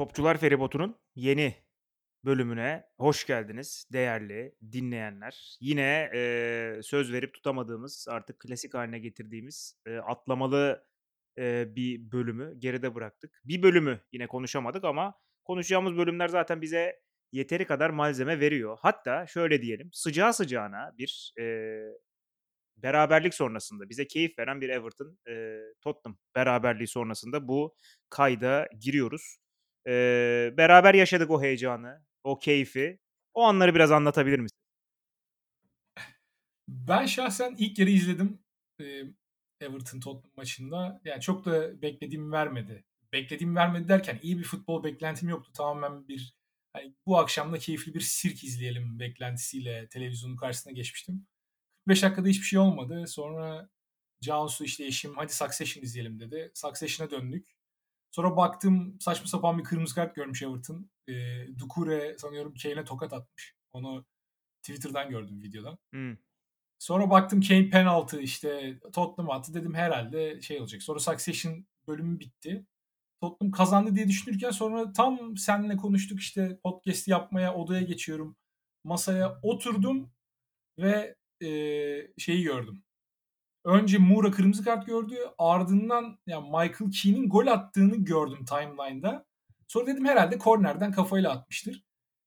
Topçular Feribotu'nun yeni bölümüne hoş geldiniz değerli dinleyenler. Yine, eee, söz verip tutamadığımız, artık klasik hâline getirdiğimiz, eee, atlamalı, eee, bir bölümü geride bıraktık. Bir bölümü yine konuşamadık ama konuşacağımız bölümler zaten bize yeteri kadar malzeme veriyor. Hatta şöyle diyelim, sıcağı sıcağına bir, eee, beraberlik sonrasında bize keyif veren bir Everton, eee, Tottenham beraberliği sonrasında bu kayda giriyoruz. Eee, beraber yaşadık o heyecanı, o keyfi. O anları biraz anlatabilir misin? Ben şahsen ilk yarı izledim, Everton Tottenham maçında. Yani çok da beklediğimi vermedi. Beklediğimi vermedi derken iyi bir futbol beklentim yoktu. Tamamen bir, hani, bu akşam da keyifli bir sirk izleyelim beklentisiyle televizyonun karşısına geçmiştim. 45 dakikada hiçbir şey olmadı. Sonra Cansu, işte, eşim, "Hadi Succession izleyelim." dedi. Succession'a döndük. Sonra baktım saçma sapan bir kırmızı kart görmüş Everton. Eee, Doucouré sanıyorum Kane'e tokat atmış. Onu Twitter'dan gördüm videodan. Hımm. Sonra baktım Kane penaltı, işte, Tottenham attı. Dedim herhalde şey olacak. Sonra Succession bölümü bitti. Tottenham kazandı diye düşünürken sonra tam seninle konuştuk, işte, podcast'i yapmaya odaya geçiyorum. Masaya oturdum ve, eee, şeyi gördüm. Önce Moura kırmızı kart gördü. Ardından ya Michael Keane'in gol attığını gördüm timeline'da. Sonra dedim herhalde kornerden kafayla atmıştır.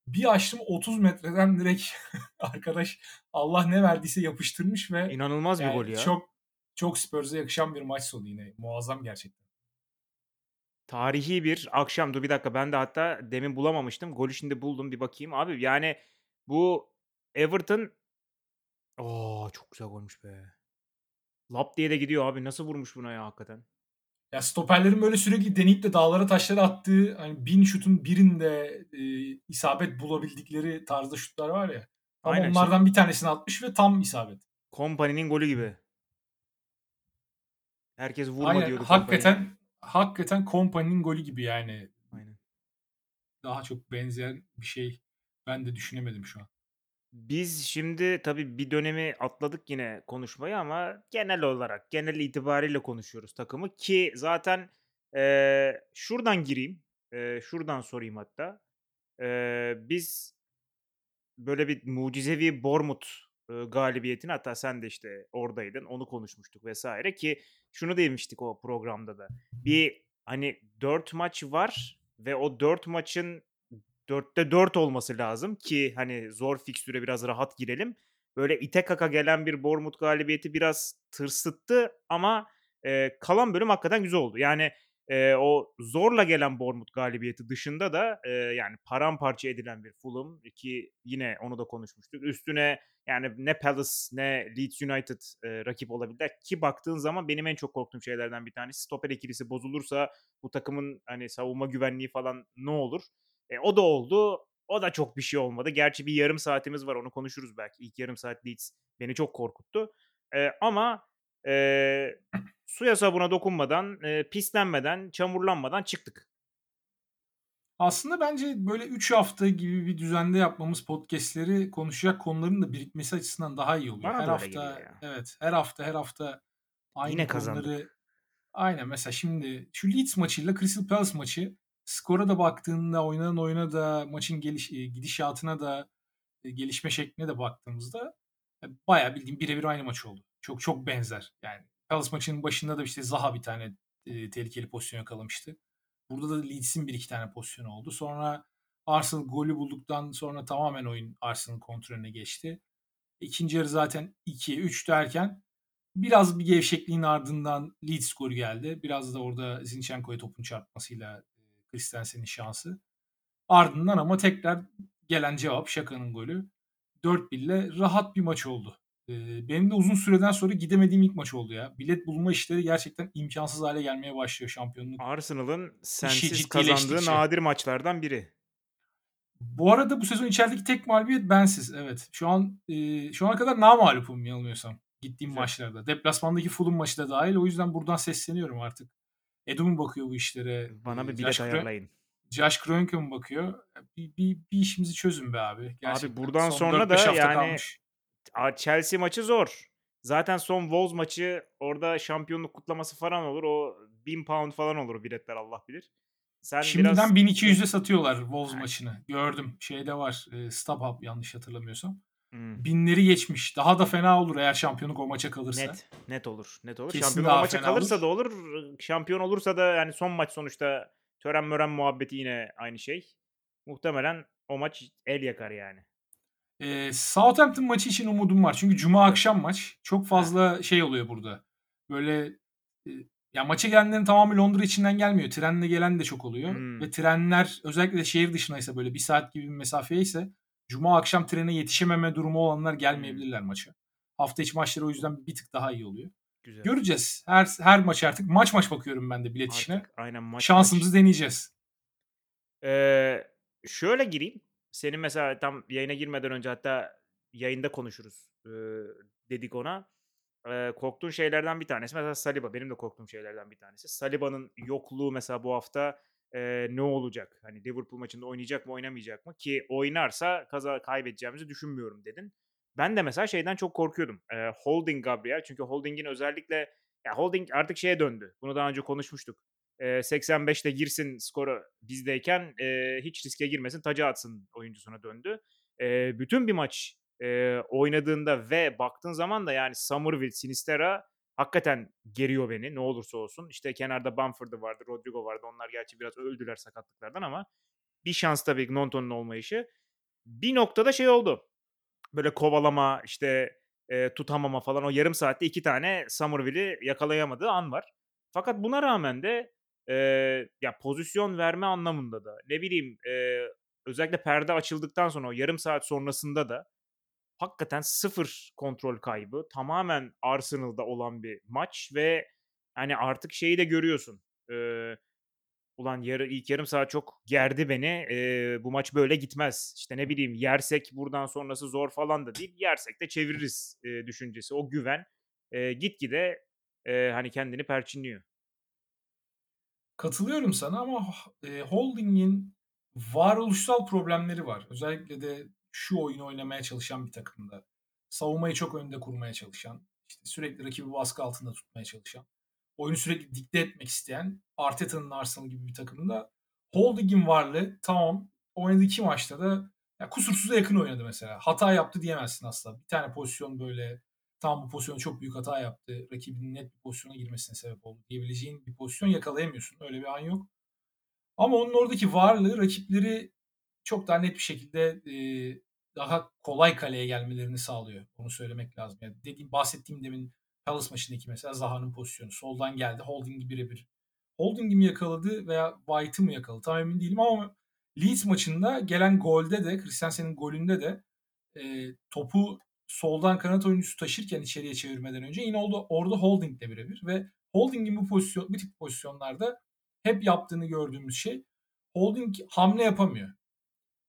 Bir açtım 30 metreden direkt arkadaş Allah ne verdiyse yapıştırmış ve İnanılmaz bir gol yani ya. çok çok Spurs'a yakışan bir maç sonu yine. Muazzam gerçekten. Tarihi bir akşam. Dur bir dakika ben de hatta demin bulamamıştım. Golü şimdi buldum bir bakayım. Abi yani bu Everton A! Çok güzel golmüş be. Lap diye de gidiyor abi. Nasıl vurmuş buna ya hakikaten? Ya stoperlerin böyle sürekli deneyip de dağlara taşlara attığı hani 1000 şutun birinde, eee, isabet bulabildikleri tarzda şutlar var ya. Tam Aynen, işte onlardan bir tanesini atmış ve tam isabet. Kompany'nin golü gibi. Herkes vurma Aynen. diyordu. Hakikaten hakikaten Kompany'nin golü gibi yani. Aynen. Daha çok benzer bir şey ben de düşünemedim şu an. Biz şimdi tabii bir dönemi atladık yine konuşmayı ama genel olarak, genel itibariyle konuşuyoruz takımı ki zaten, eee, şuradan gireyim, eee, şuradan sorayım hatta. Eee, biz böyle bir mucizevi Bournemouth, ııı, galibiyetini hatta sen de, işte, oradaydın, onu konuşmuştuk vs. ki şunu demiştik o programda da. Bir, hani, 4 maç var ve o 4 maçın 4'te 4 olması lazım ki, hani, zor fikstüre biraz rahat girelim. Böyle ite kaka gelen bir Bournemouth galibiyeti biraz tırsıttı ama, eee, kalan bölüm hakikaten güzel oldu. Yani, eee, o zorla gelen Bournemouth galibiyeti dışında da, eee, yani paramparça edilen bir Fulham ki yine onu da konuşmuştuk. Üstüne yani ne Palace ne Leeds United, eee, rakip olabildiler ki baktığın zaman benim en çok korktuğum şeylerden bir tanesi stoper ikilisi bozulursa bu takımın, hani, savunma güvenliği falan ne olur? E, o da oldu. O da çok bir şey olmadı. Gerçi bir yarım saatimiz var, onu konuşuruz belki. İlk yarım saat Leeds beni çok korkuttu. Eee, ama, eee, suya sabuna dokunmadan, eee, pislenmeden, çamurlanmadan çıktık. Aslında bence böyle 3 hafta gibi bir düzende yapmamız podcast'leri konuşacak konuların da birikmesi açısından daha iyi oluyor. Bana Her hafta evet, her hafta her hafta aynı Yine konuları kazandık. Aynen mesela şimdi şu Leeds maçıyla Crystal Palace maçı skora da baktığında, oynanan oyuna da, maçın geliş eee, gidişatına da, eee, gelişme şekline de baktığımızda e, bayağı bildiğin bire bir aynı maç oldu. Çok çok benzer. Yani Palace maçının başında da işte Zaha bir tane, eee, tehlikeli pozisyon yakalamıştı. Burada da Leeds'in 1-2 tane pozisyonu oldu. Sonra Arsenal golü bulduktan sonra tamamen oyun Arsenal'ın kontrolüne geçti. 2'nci yarı zaten 2'ye 3 derken biraz bir gevşekliğin ardından Leeds golü geldi. Biraz da orada Zinchenko'ya topun çarpmasıyla, Christensen'in şansı. Ardından ama tekrar gelen cevap Şaka'nın golü. 4-1'le rahat bir maç oldu. Benim de uzun süreden sonra gidemediğim ilk maç oldu ya. Bilet bulma işleri gerçekten imkânsız hâle gelmeye başlıyor şampiyonluk Arsenal'ın sensiz kazandığı nadir maçlardan biri. Bu arada bu sezon içerideki tek mağlubiyet bensiz. Evet. Şu an, eee, şu ana kadar namağlupum yanılmıyorsam gittiğim Güzel. maçlarda. Deplasmandaki Fulham maçı da dâhil. O yüzden buradan sesleniyorum artık. Edu mu bakıyor bu işlere? Bana bir bilet ayarlayın. Josh Kroenke mi bakıyor? Bir bir bir işimizi çözün be abi Abi gerçekten. buradan Son sonra 4-5 da yani kalmış. Chelsea maçı zor. Zaten son Wolves maçı orada şampiyonluk kutlaması falan olur. O £1000 falan olur biletler Allah bilir. sen biraz Şimdiden Hıh. 1200'e satıyorlar Wolves Ay maçını. Gördüm. Şeyde var, eee, StubHub yanlış hatırlamıyorsam. Hımm. 1000'leri geçmiş. Daha da fena olur eğer şampiyonluk o maça kalırsa. Net, net olur, net olur. Kesin Şampiyonluk o maça kalırsa olur. da olur, şampiyon olursa da yani son maç sonuçta tören mören muhabbeti yine aynı şey. Muhtemelen o maç el yakar yani. Eee, Southampton maçı için umudum var. Çünkü cuma akşam maç. Çok fazla şey oluyor burada. Böyle, eee, ya maça gelenlerin tamamı Londra içinden gelmiyor. Trenle gelen de çok oluyor ve Hımm. trenler özellikle de şehir dışındaysa böyle 1 saat gibi bir mesafeyse cuma akşam trene yetişememe durumu olanlar gelmeyebilirler maça. Hafta içi maçları o yüzden bir tık daha iyi oluyor. Güzel. Göreceğiz. Her her maç artık maç maç bakıyorum ben de bilet işine. Artık aynen maç maç. Şansımızı deneyeceğiz. Eee, şöyle gireyim. Senin mesela tam yayına girmeden önce hatta yayında konuşuruz, ııı, dedik ona. Eee, korktuğun şeylerden bir tanesi mesela Saliba. Benim de korktuğum şeylerden bir tanesi. Saliba'nın yokluğu mesela bu hafta, eee, ne olacak? Hani Liverpool maçında oynayacak mı, oynamayacak mı? Ki oynarsa kaza kaybedeceğimizi düşünmüyorum dedin. Ben de mesela şeyden çok korkuyordum. Eee, Holding Gabriel çünkü Holding'in özellikle ya Holding artık şeye döndü. Bunu daha önce konuşmuştuk. Eee, 85'te girsin skoru bizdeyken, eee, hiç riske girmesin, taca atsın oyuncusuna döndü. Eee, bütün bir maç, eee, oynadığında ve baktığın zaman da yani Summerville, Sinisterra hakikaten geriyor beni ne olursa olsun. İşte kenarda Bamford'u vardı, Rodrigo vardı. Onlar gerçi biraz öldüler sakatlıklardan ama bir şans tabii Gnonto'nun olmayışı. Bir noktada şey oldu. Böyle kovalama, işte, eee, tutamama falan o yarım saatte 2 tane Summerville'i yakalayamadığı an var. Fakat buna rağmen de, eee, ya pozisyon verme anlamında da ne bileyim, eee, özellikle perde açıldıktan sonra o yarım saat sonrasında da hakikaten 0 kontrol kaybı. Tamamen Arsenal'da olan bir maç ve hani artık şeyi de görüyorsun. Eee, ulan yarı ilk yarım saat çok gerdi beni. Eee, bu maç böyle gitmez. İşte ne bileyim yersek buradan sonrası zor falan da değil. Yersek de çeviririz, eee, düşüncesi. O güven, eee, gitgide, eee, hani kendini perçinliyor. Katılıyorum sana ama eee, Holding'in varoluşsal problemleri var. Özellikle de şu oyunu oynamaya çalışan bir takımda. Savunmayı çok önde kurmaya çalışan, işte sürekli rakibi baskı altında tutmaya çalışan, oyunu sürekli dikte etmek isteyen Arteta'nın Arsenal gibi bir takımda Holding'in varlığı tamam oynadığı 2 maçta da ya kusursuza yakın oynadı mesela. Hata yaptı diyemezsin asla. Bir tane pozisyon böyle tamam bu pozisyonda çok büyük hata yaptı. Rakibinin net bir pozisyona girmesine sebep oldu diyebileceğin bir pozisyon yakalayamıyorsun. Öyle bir an yok. Ama onun oradaki varlığı rakipleri çok daha net bir şekilde, eee, daha kolay kaleye gelmelerini sağlıyor. Onu söylemek lazım. Yani dediğim, bahsettiğim demin Palace maçındaki mesela Zaha'nın pozisyonu. Soldan geldi. Holding'i bire bir Holding'i mi yakaladı veya White'ı mı yakaladı tam emin değilim ama Leeds maçında gelen golde de Christensen'in golünde de, eee, topu soldan kanat oyuncusu taşırken içeriye çevirmeden önce yine oldu orada Holding'le bire bir ve Holding'in bu pozisyon bu tip pozisyonlarda hep yaptığını gördüğümüz şey Holding hamle yapamıyor.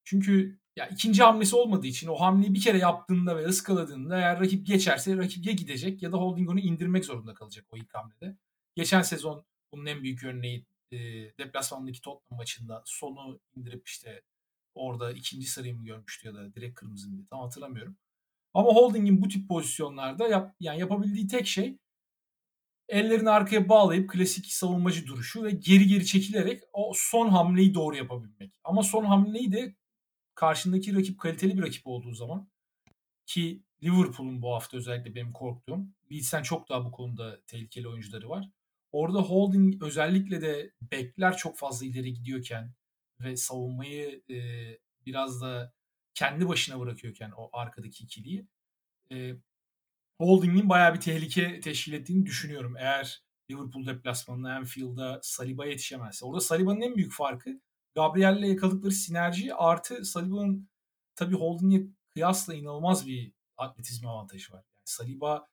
Çünkü ya 2'nci hamlesi olmadığı için o hamleyi bir kere yaptığında ve ıskaladığında eğer rakip geçerse rakip ya gidecek ya da Holding onu indirmek zorunda kalacak o ilk hamlede. Geçen sezon bunun en büyük örneği, eee, deplasmandaki Tottenham maçında Son'u indirip işte orada 2'nci sarıyı mı görmüştü ya da direkt kırmızı mıydı tam hatırlamıyorum. Ama Holding'in bu tip pozisyonlarda yap yani yapabildiği tek şey ellerini arkaya bağlayıp klasik savunmacı duruşu ve geri geri çekilerek o son hamleyi doğru yapabilmek. Ama son hamleyi de karşındaki rakip kaliteli bir rakip olduğu zaman ki Liverpool'un bu hafta özellikle benim korktuğum, Leeds'ten çok daha bu konuda tehlikeli oyuncuları var. Orada Holding özellikle de bekler çok fazla ileri gidiyorken ve savunmayı, eee, biraz da kendi başına bırakıyorken o arkadaki ikiliyi, eee, Holding'in bayağı bir tehlike teşkil ettiğini düşünüyorum. Eğer Liverpool deplasmanında Anfield'da Saliba yetişemezse. Orada Saliba'nın en büyük farkı Gabriel'le yakaladıkları sinerji artı Saliba'nın tabii Holding'e kıyasla inanılmaz bir atletizm avantajı var. Yani Saliba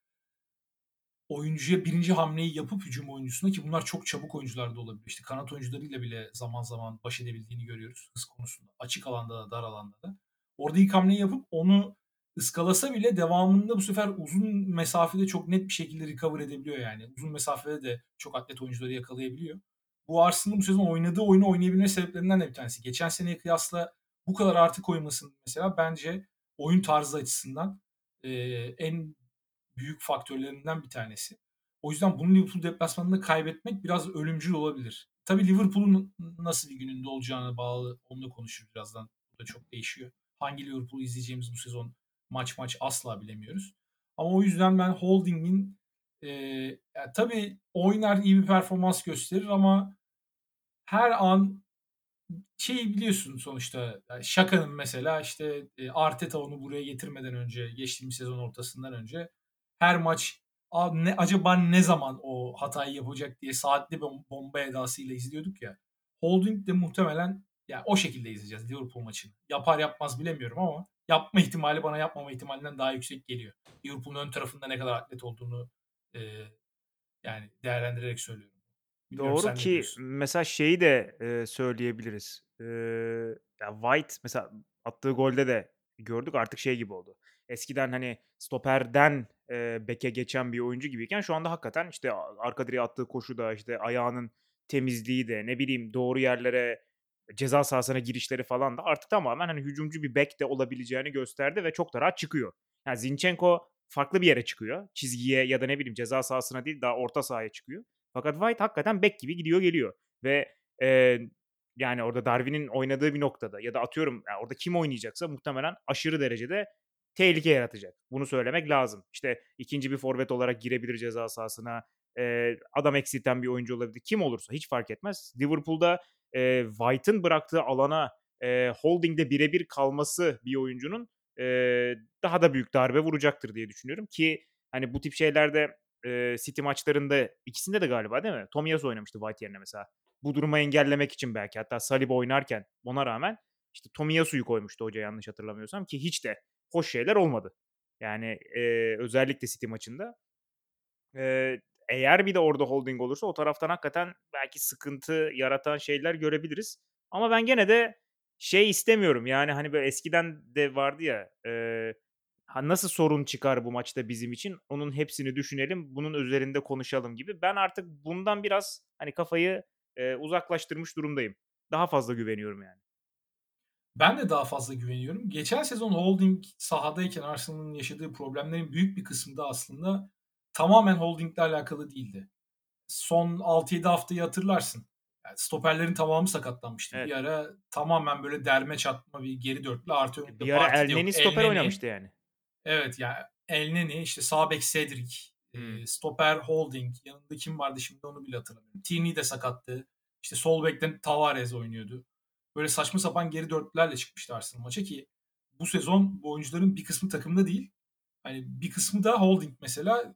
oyuncuya 1'inci hamleyi yapıp hücum oyuncusuna ki bunlar çok çabuk oyuncular da olabiliyor. İşte kanat oyuncularıyla bile zaman zaman baş edebildiğini görüyoruz hız konusunda. Açık alanda da dar alanda da. Orada ilk hamleyi yapıp onu ıskalasa bile devamında bu sefer uzun mesafede çok net bir şekilde recover edebiliyor yani. Uzun mesafede de çok atlet oyuncuları yakalayabiliyor. Bu Arsenal'ın bu sezon oynadığı oyunu oynayabilme sebeplerinden de bir tanesi. Geçen seneye kıyasla bu kadar artı koymasının mesela bence oyun tarzı açısından, eee, en büyük faktörlerinden bir tanesi. O yüzden bunu Liverpool deplasmanında kaybetmek biraz ölümcül olabilir. tabii Liverpool'un nasıl bir gününde olacağına bağlı. Onu da konuşuruz birazdan. Bu da çok değişiyor. Hangi Liverpool'u izleyeceğimiz bu sezon maç maç asla bilemiyoruz. Ama o yüzden ben Holding'in e, yani tabii oynar iyi bir performans gösterir ama her an şey biliyorsun sonuçta yani Şaka'nın mesela işte e, Arteta onu buraya getirmeden önce geçtiğimiz sezon ortasından önce her maç ne, acaba ne zaman o hatayı yapacak diye saatli bomba edasıyla izliyorduk ya. Holding de muhtemelen yani o şekilde izleyeceğiz Liverpool maçını. Yapar yapmaz bilemiyorum ama yapma ihtimali bana yapmama ihtimalinden daha yüksek geliyor. Liverpool'un ön tarafında ne kadar atlet olduğunu yani değerlendirerek söylüyorum. Bilmiyorum Doğru ki mesela şeyi de e, söyleyebiliriz. E, ya White mesela attığı golde de gördük artık şey gibi oldu. Eskiden hani stoperden e, beke geçen bir oyuncu gibiyken şu anda hakikaten işte arka direğe attığı koşu da işte ayağının temizliği de ne bileyim doğru yerlere ceza sahasına girişleri falan da artık tamamen hani hücumcu bir bek de olabileceğini gösterdi ve çok da rahat çıkıyor. Yani Zinchenko farklı bir yere çıkıyor. Çizgiye ya da ne bileyim ceza sahasına değil daha orta sahaya çıkıyor. Fakat White hakikaten bek gibi gidiyor geliyor. Ve e, yani orada Darwin'in oynadığı bir noktada ya da atıyorum yani orada kim oynayacaksa muhtemelen aşırı derecede tehlike yaratacak. Bunu söylemek lazım. İşte ikinci bir forvet olarak girebilir ceza sahasına. E, adam eksilten bir oyuncu olabilir. Kim olursa hiç fark etmez. Liverpool'da e, White'ın bıraktığı alana e, holdingde birebir kalması bir oyuncunun e, daha da büyük darbe vuracaktır diye düşünüyorum ki hani bu tip şeylerde e, City maçlarında ikisinde de galiba değil mi? Tomiyasu oynamıştı White yerine mesela. Bu durumu engellemek için belki hatta Saliba oynarken ona rağmen işte Tomiyasu'yu koymuştu hoca yanlış hatırlamıyorsam ki hiç de hoş şeyler olmadı. Yani e, özellikle City maçında. E, eğer bir de orada holding olursa o taraftan hakikaten belki sıkıntı yaratan şeyler görebiliriz. Ama ben gene de şey istemiyorum yani hani böyle eskiden de vardı ya e, nasıl sorun çıkar bu maçta bizim için onun hepsini düşünelim bunun üzerinde konuşalım gibi. Ben artık bundan biraz hani kafayı e, uzaklaştırmış durumdayım. Daha fazla güveniyorum yani. Ben de daha fazla güveniyorum. Geçen sezon Holding sahadayken Arsenal'ın yaşadığı problemlerin büyük bir kısmı da aslında tamamen Holding'le alakalı değildi. Son 6-7 haftayı hatırlarsın. Yani stoperlerin tamamı sakatlanmıştı. Evet. Bir ara tamamen böyle derme çatma bir geri dörtlü artı önünde Bir ara Elneni stoper oynamıştı yani. Evet yani Elneni işte sağ bek Cedric, hmm. stoper Holding, yanında kim vardı şimdi onu bile hatırlamıyorum. Tierney de sakattı. İşte sol bekten Tavares oynuyordu. Böyle saçma sapan geri dörtlülerle çıkmıştı Arsenal maça ki bu sezon bu oyuncuların bir kısmı takımda değil. Hani bir kısmı da Holding mesela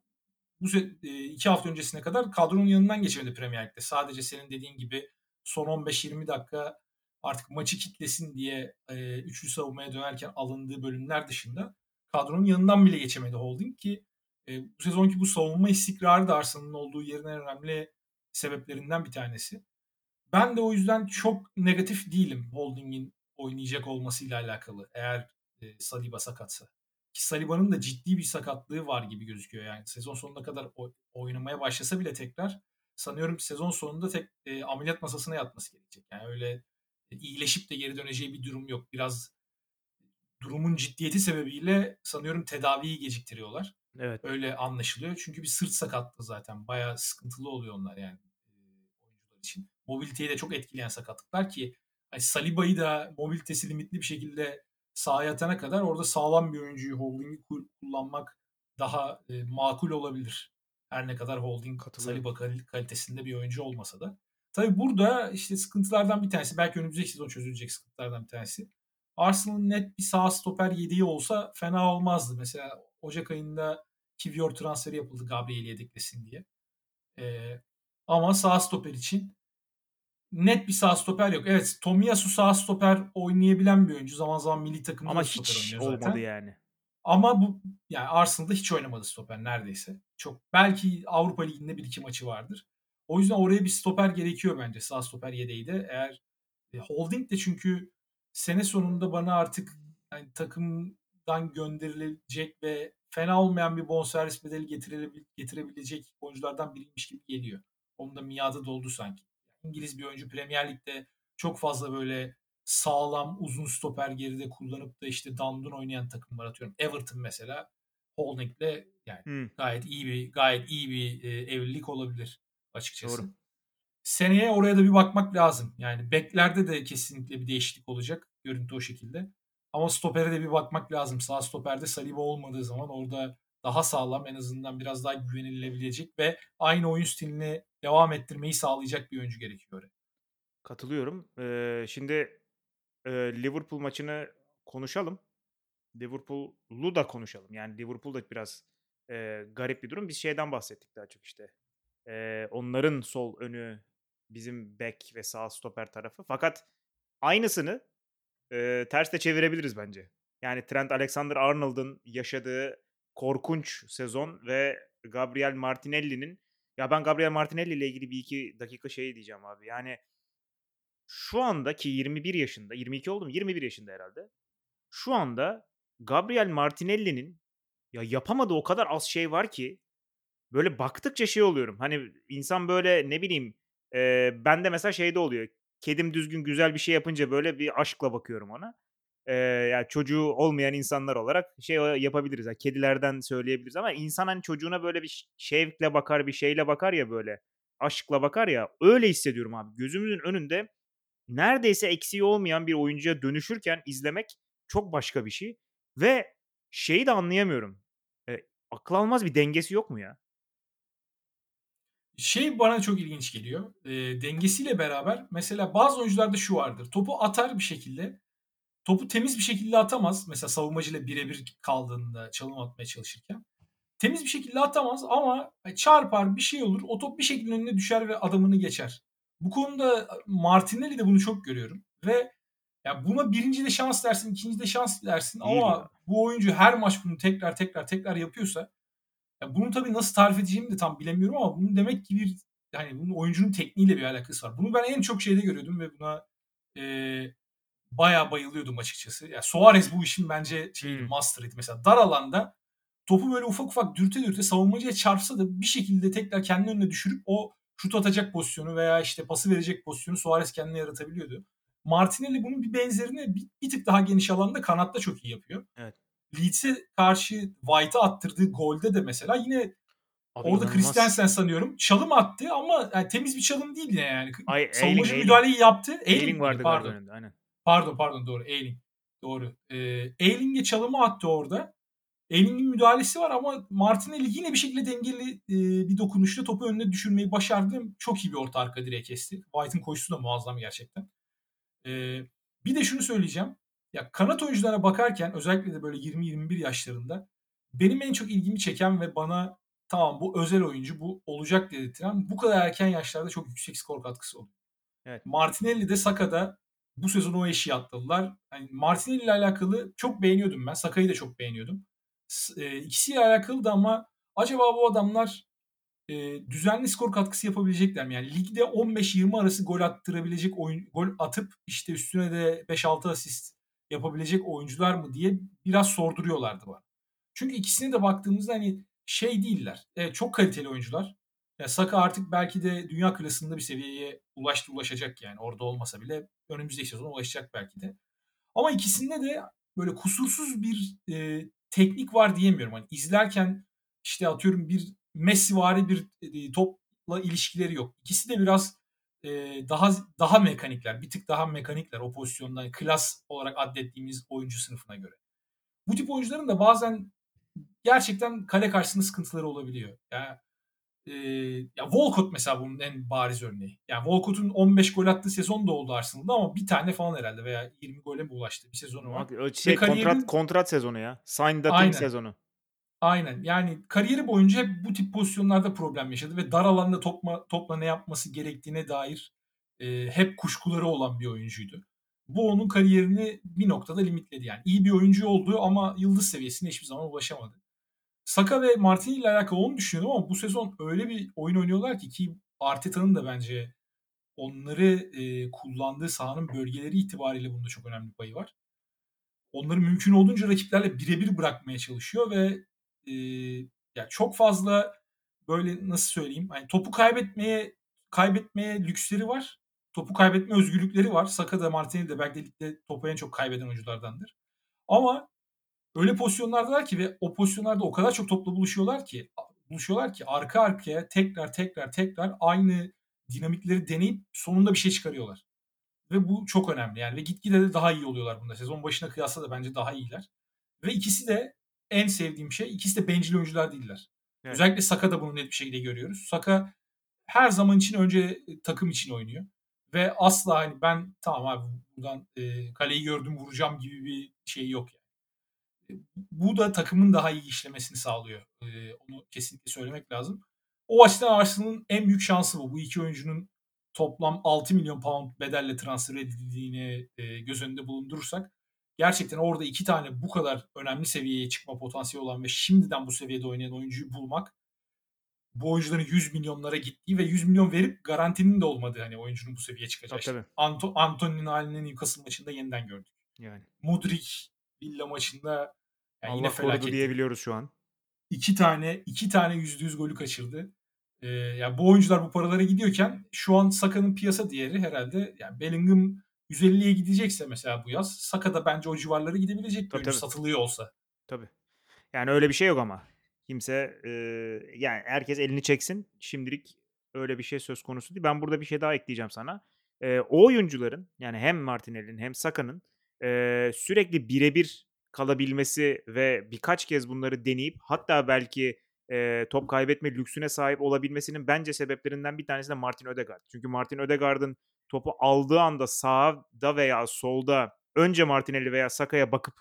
bu iki hafta öncesine kadar kadronun yanından geçemedi Premier Lig'de. Sadece senin dediğin gibi son 15-20 dakika artık maçı kitlesin diye e, üçlü savunmaya dönerken alındığı bölümler dışında kadronun yanından bile geçemedi Holding ki e, bu sezonki bu savunma istikrarı da Arsenal'ın olduğu yerin en önemli sebeplerinden bir tanesi. Ben de o yüzden çok negatif değilim Holding'in oynayacak olmasıyla alakalı eğer e, Saliba sakatsa. Ki Saliba'nın da ciddi bir sakatlığı var gibi gözüküyor yani. Sezon sonuna kadar oynamaya başlasa bile tekrar sanıyorum sezon sonunda tek e, ameliyat masasına yatması gerekecek. Yani öyle e, iyileşip de geri döneceği bir durum yok. Biraz durumun ciddiyeti sebebiyle sanıyorum tedaviyi geciktiriyorlar. Evet. Öyle anlaşılıyor. Çünkü bir sırt sakatlığı zaten. Bayağı sıkıntılı oluyor onlar yani e, oyuncular için. Mobiliteyi de çok etkileyen sakatlıklar ki hani Saliba'yı da mobilitesi limitli bir şekilde sahaya atana kadar orada sağlam bir oyuncuyu holding'i kullanmak daha e, makul olabilir. Her ne kadar holding Saliba kalitesinde bir oyuncu olmasa da. Tabi burada işte sıkıntılardan bir tanesi belki önümüzdeki sezon çözülecek sıkıntılardan bir tanesi. Arsenal'ın net bir sağ stoper yediği olsa fena olmazdı. Mesela Ocak ayında Kivior transferi yapıldı Gabriel'i yedeklesin diye. Ee, ama sağ stoper için net bir sağ stoper yok. Evet Tomiyasu sağ stoper oynayabilen bir oyuncu. Zaman zaman milli takımda Ama hiç olmadı zaten. yani. Ama bu yani Arsenal'da hiç oynamadı stoper neredeyse. Çok belki Avrupa Ligi'nde bir iki maçı vardır. O yüzden oraya bir stoper gerekiyor bence sağ stoper yedeği de. Eğer e, Holding de çünkü sene sonunda bana artık yani takımdan gönderilecek ve fena olmayan bir bonservis bedeli getirebilecek oyunculardan biriymiş gibi geliyor. Onun da miadı doldu sanki. İngiliz bir oyuncu Premier Lig'de çok fazla böyle sağlam uzun stoper geride kullanıp da işte dandun oynayan takımlar atıyorum. Everton mesela Holding'le yani hmm. gayet iyi bir gayet iyi bir e, evlilik olabilir açıkçası. Doğru. seneye oraya da bir bakmak lazım. Yani beklerde de kesinlikle bir değişiklik olacak. Görüntü o şekilde. Ama stopere de bir bakmak lazım. Sağ stoperde Saliba olmadığı zaman orada daha sağlam en azından biraz daha güvenilebilecek ve aynı oyun stilini devam ettirmeyi sağlayacak bir oyuncu gerekiyor. Katılıyorum. Eee, şimdi, eee, Liverpool maçını konuşalım. Liverpool'u da konuşalım. Yani Liverpool da biraz, eee, garip bir durum. Biz şeyden bahsettik daha çok işte. Eee, onların sol önü, bizim bek ve sağ stoper tarafı. Fakat aynısını, eee, ters de çevirebiliriz bence. Yani Trent Alexander-Arnold'un yaşadığı korkunç sezon ve Gabriel Martinelli'nin ya ben Gabriel Martinelli ile ilgili bir iki dakika şey diyeceğim abi. Yani şu anda ki 21 yaşında, 22 oldu mu? 21 yaşında herhalde. Şu anda Gabriel Martinelli'nin ya yapamadığı o kadar az şey var ki böyle baktıkça şey oluyorum. Hani insan böyle ne bileyim eee bende mesela şeyde oluyor. Kedim düzgün güzel bir şey yapınca böyle bir aşkla bakıyorum ona. Eee, ya çocuğu olmayan insanlar olarak şey yapabiliriz. Yani kedilerden söyleyebiliriz ama insan hani çocuğuna böyle bir şevkle bakar, bir şeyle bakar ya böyle. Aşkla bakar ya. Öyle hissediyorum abi. Gözümüzün önünde neredeyse eksiği olmayan bir oyuncuya dönüşürken izlemek çok başka bir şey ve şeyi de anlayamıyorum. Eee, akıl almaz bir dengesi yok mu ya? Şey bana çok ilginç geliyor. Eee, dengesiyle beraber mesela bazı oyuncularda şu vardır. Topu atar bir şekilde. Topu temiz bir şekilde atamaz. Mesela savunmacıyla birebir kaldığında çalım atmaya çalışırken. Temiz bir şekilde atamaz ama çarpar bir şey olur. O top bir şekilde önüne düşer ve adamını geçer. Bu konuda Martinelli de bunu çok görüyorum ve ya buna birinci de şans dersin, ikinci de şans dersin Değil ama ya. bu oyuncu her maç bunu tekrar tekrar tekrar yapıyorsa ya bunu tabii nasıl tarif edeceğimi de tam bilemiyorum ama bunun demek ki bir yani bunun oyuncunun tekniğiyle bir alakası var. Bunu ben en çok şeyde görüyordum ve buna eee, bayağı bayılıyordum açıkçası. Ya Suarez bu işin bence şeyiydi, Hımm. master'ıydı. Mesela dar alanda topu böyle ufak ufak dürte dürte savunmacıya çarpsa da bir şekilde tekrar kendi önüne düşürüp o şut atacak pozisyonu veya işte pası verecek pozisyonu Suarez kendine yaratabiliyordu. Martinelli bunun bir benzerini bir, bir tık daha geniş alanda kanatta çok iyi yapıyor. Evet. Leeds'e karşı White'a attırdığı golde de mesela yine Abi orada. Christensen sanıyorum çalım attı ama yani temiz bir çalım değil yani. Ay, Savunmacı müdahaleyi yaptı. Ayling vardı Pardon. önünde. Aynen. Pardon pardon doğru Ayling. Doğru. Ee, Ayling'e çalımı attı orada. Ayling'in müdahalesi var ama Martinelli yine bir şekilde dengeli e, bir dokunuşla topu önüne düşürmeyi başardı. Çok iyi bir orta arka direğe kesti. White'ın koşusu da muazzam gerçekten. Ee, bir de şunu söyleyeceğim. Ya kanat oyunculara bakarken özellikle de böyle 20-21 yaşlarında benim en çok ilgimi çeken ve bana tamam bu özel oyuncu bu olacak dedirten bu kadar erken yaşlarda çok yüksek skor katkısı oldu. Evet. Martinelli de Saka'da bu sezon o eşiği atladılar. Yani Martinelli ile alakalı çok beğeniyordum ben. Saka'yı da çok beğeniyordum. E, ikisiyle alakalı da ama acaba bu adamlar e, düzenli skor katkısı yapabilecekler mi? Yani ligde 15-20 arası gol attırabilecek oyun, gol atıp işte üstüne de 5-6 asist yapabilecek oyuncular mı diye biraz sorduruyorlardı bana. Çünkü ikisine de baktığımızda hani şey değiller. Evet, çok kaliteli oyuncular. Ya Saka artık belki de dünya klasında bir seviyeye ulaştı ulaşacak yani. Orada olmasa bile önümüzdeki sezon ulaşacak belki de. Ama ikisinde de böyle kusursuz bir e, teknik var diyemiyorum. Hani izlerken işte atıyorum bir Messivari bir e, topla ilişkileri yok. İkisi de biraz e, daha daha mekanikler, bir tık daha mekanikler o pozisyondan klas olarak adettiğimiz oyuncu sınıfına göre. Bu tip oyuncuların da bazen gerçekten kale karşısında sıkıntıları olabiliyor. Yani e, ya Walcott mesela bunun en bariz örneği. Yani Walcott'un 15 gol attığı sezon da oldu Arsenal'da ama bir tane falan herhalde veya 20 gole mi ulaştı bir sezonu var. Bak, şey kariyerin- kontrat kontrat sezonu ya. Sign Aynen. sezonu. Aynen. Yani kariyeri boyunca hep bu tip pozisyonlarda problem yaşadı ve dar alanda topla, topla ne yapması gerektiğine dair e, hep kuşkuları olan bir oyuncuydu. Bu onun kariyerini bir noktada limitledi yani. İyi bir oyuncu oldu ama yıldız seviyesine hiçbir zaman ulaşamadı. Saka ve Martinelli ile alakalı onu düşünüyordum ama bu sezon öyle bir oyun oynuyorlar ki ki Arteta'nın da bence onları e, kullandığı sahanın bölgeleri itibariyle bunda çok önemli payı var. Onları mümkün olduğunca rakiplerle birebir bırakmaya çalışıyor ve e, ya çok fazla böyle nasıl söyleyeyim hani topu kaybetmeye kaybetmeye lüksleri var. Topu kaybetme özgürlükleri var. Saka da Martinelli de belki de ligde topu en çok kaybeden oyunculardandır. Ama öyle pozisyonlardalar ki ve o pozisyonlarda o kadar çok topla buluşuyorlar ki buluşuyorlar ki arka arkaya tekrar tekrar tekrar aynı dinamikleri deneyip sonunda bir şey çıkarıyorlar. Ve bu çok önemli yani ve gitgide de daha iyi oluyorlar bunda. Sezon başına kıyasla da bence daha iyiler. Ve ikisi de en sevdiğim şey ikisi de bencil oyuncular değiller. Evet. Özellikle Saka'da bunu net bir şekilde görüyoruz. Saka her zaman için önce takım için oynuyor. Ve asla hani ben tamam abi buradan e, kaleyi gördüm vuracağım gibi bir şey yok yani. Bu da takımın daha iyi işlemesini sağlıyor. E, onu kesinlikle söylemek lazım. O açıdan Arsenal'ın en büyük şansı bu. Bu iki oyuncunun toplam 6 milyon pound bedelle transfer edildiğini e, göz önünde bulundurursak gerçekten orada iki tane bu kadar önemli seviyeye çıkma potansiyeli olan ve şimdiden bu seviyede oynayan oyuncuyu bulmak bu oyuncuların 100 milyonlara gittiği ve 100 milyon verip garantinin de olmadığı hani oyuncunun bu seviyeye çıkacağı. Tabii, tabii. Anto, Anthony'nin halini Newcastle maçında yeniden gördük. Yani. Mudrik Villa maçında yani Allah yine felaket. diyebiliyoruz şu an. İki tane iki tane yüzde yüz golü kaçırdı. Ee, yani bu oyuncular bu paralara gidiyorken şu an Saka'nın piyasa değeri herhalde yani Bellingham 150'ye gidecekse mesela bu yaz Saka da bence o civarlara gidebilecek Tabii, tabii. satılıyor olsa. Tabii. Yani öyle bir şey yok ama. Kimse e, yani herkes elini çeksin. Şimdilik öyle bir şey söz konusu değil. Ben burada bir şey daha ekleyeceğim sana. E, o oyuncuların yani hem Martinelli'nin hem Saka'nın e, sürekli birebir kalabilmesi ve birkaç kez bunları deneyip hatta belki e, top kaybetme lüksüne sahip olabilmesinin bence sebeplerinden bir tanesi de Martin Ödegaard. Çünkü Martin Ödegaard'ın topu aldığı anda sağda veya solda önce Martinelli veya Saka'ya bakıp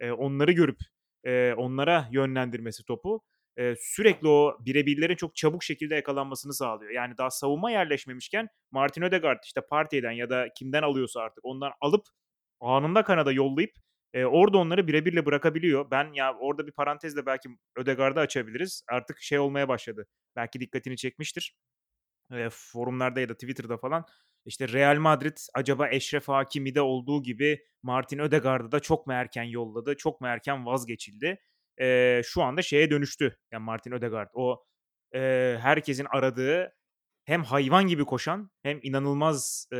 e, onları görüp e, onlara yönlendirmesi topu e, sürekli o birebirlerin çok çabuk şekilde yakalanmasını sağlıyor. Yani daha savunma yerleşmemişken Martin Ödegaard işte partiden ya da kimden alıyorsa artık ondan alıp anında kanada yollayıp e, orada onları birebirle bırakabiliyor. Ben ya orada bir parantezle belki Ödegaard'ı açabiliriz. Artık şey olmaya başladı. Belki dikkatini çekmiştir. E, forumlarda ya da Twitter'da falan işte Real Madrid acaba Eşref Hakimi'de olduğu gibi Martin Ödegaard'ı da çok mu erken yolladı, çok mu erken vazgeçildi? E, şu anda şeye dönüştü. Yani Martin Ödegaard o e, herkesin aradığı hem hayvan gibi koşan hem inanılmaz e,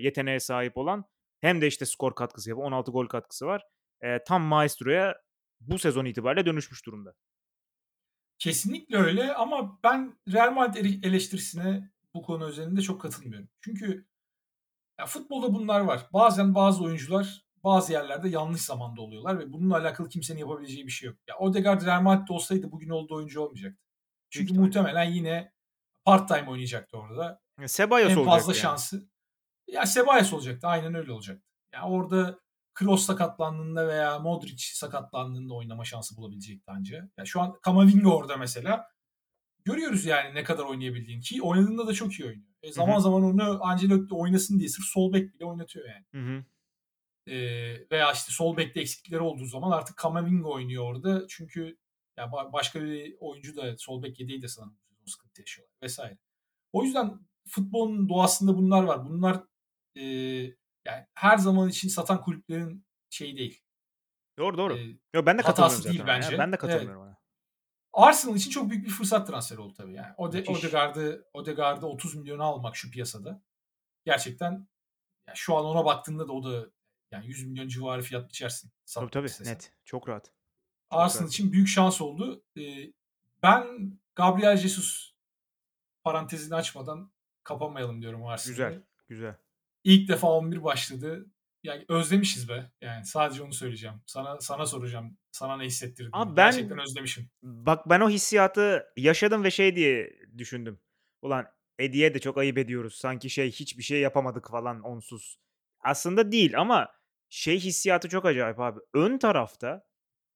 yeteneğe sahip olan hem de işte skor katkısı yapıyor. 16 gol katkısı var. E, tam maestroya bu sezon itibariyle dönüşmüş durumda. Kesinlikle öyle ama ben Real Madrid eleştirisine bu konu üzerinde çok katılmıyorum. Çünkü ya futbolda bunlar var. Bazen bazı oyuncular bazı yerlerde yanlış zamanda oluyorlar ve bununla alakalı kimsenin yapabileceği bir şey yok. Ya Odegaard Real Madrid'de olsaydı bugün olduğu oyuncu olmayacaktı. Çünkü ihtimalle. muhtemelen yine part time oynayacaktı orada. Ceballos en fazla yani. şansı. Ya Ceballos olacaktı. Aynen öyle olacaktı. Ya orada Kroos sakatlandığında veya Modric sakatlandığında oynama şansı bulabilecekti anca. Ya şu an Kamavinga orada mesela. Görüyoruz yani ne kadar oynayabildiğini ki oynadığında da çok iyi oynuyor. E zaman Hı hı. zaman onu Ancelotti oynasın diye sırf sol bek bile oynatıyor yani. Hı hı. E, veya işte sol bekte eksiklikleri olduğu zaman artık Kamavinga oynuyor orada. Çünkü ya ba- başka bir oyuncu da sol bek yedeği de sanırım sıkıntı yaşıyorlar vesaire. O yüzden futbolun doğasında bunlar var. Bunlar e, yani her zaman için satan kulüplerin şeyi değil. Doğru doğru. E, Yo, ben de hatası değil zaten ona ya. bence. Ben de Evet. katılıyorum ona. Arsenal için çok büyük bir fırsat transferi oldu tabii yani. Ode. Odegaard'ı Odegaard'ı 30 milyona almak şu piyasada. Gerçekten ya şu an ona baktığında da o da yani 100 milyon civarı fiyat biçersin. Tabii tabii istesen. net. Çok rahat. Çok Arsenal rahat. için büyük şans oldu. Ee, ben Gabriel Jesus parantezini açmadan kapamayalım diyorum Arsenal'ı. Güzel. Güzel. İlk defa 11 başladı. Yani özlemişiz be. Yani sadece onu söyleyeceğim. Sana sana soracağım. Sana ne hissettirdi? Abi ben Gerçekten özlemişim. bak ben o hissiyatı yaşadım ve şey diye düşündüm. Ulan Eddie'ye de çok ayıp ediyoruz. Sanki şey hiçbir şey yapamadık falan onsuz. Aslında değil ama şey hissiyatı çok acayip abi. Ön tarafta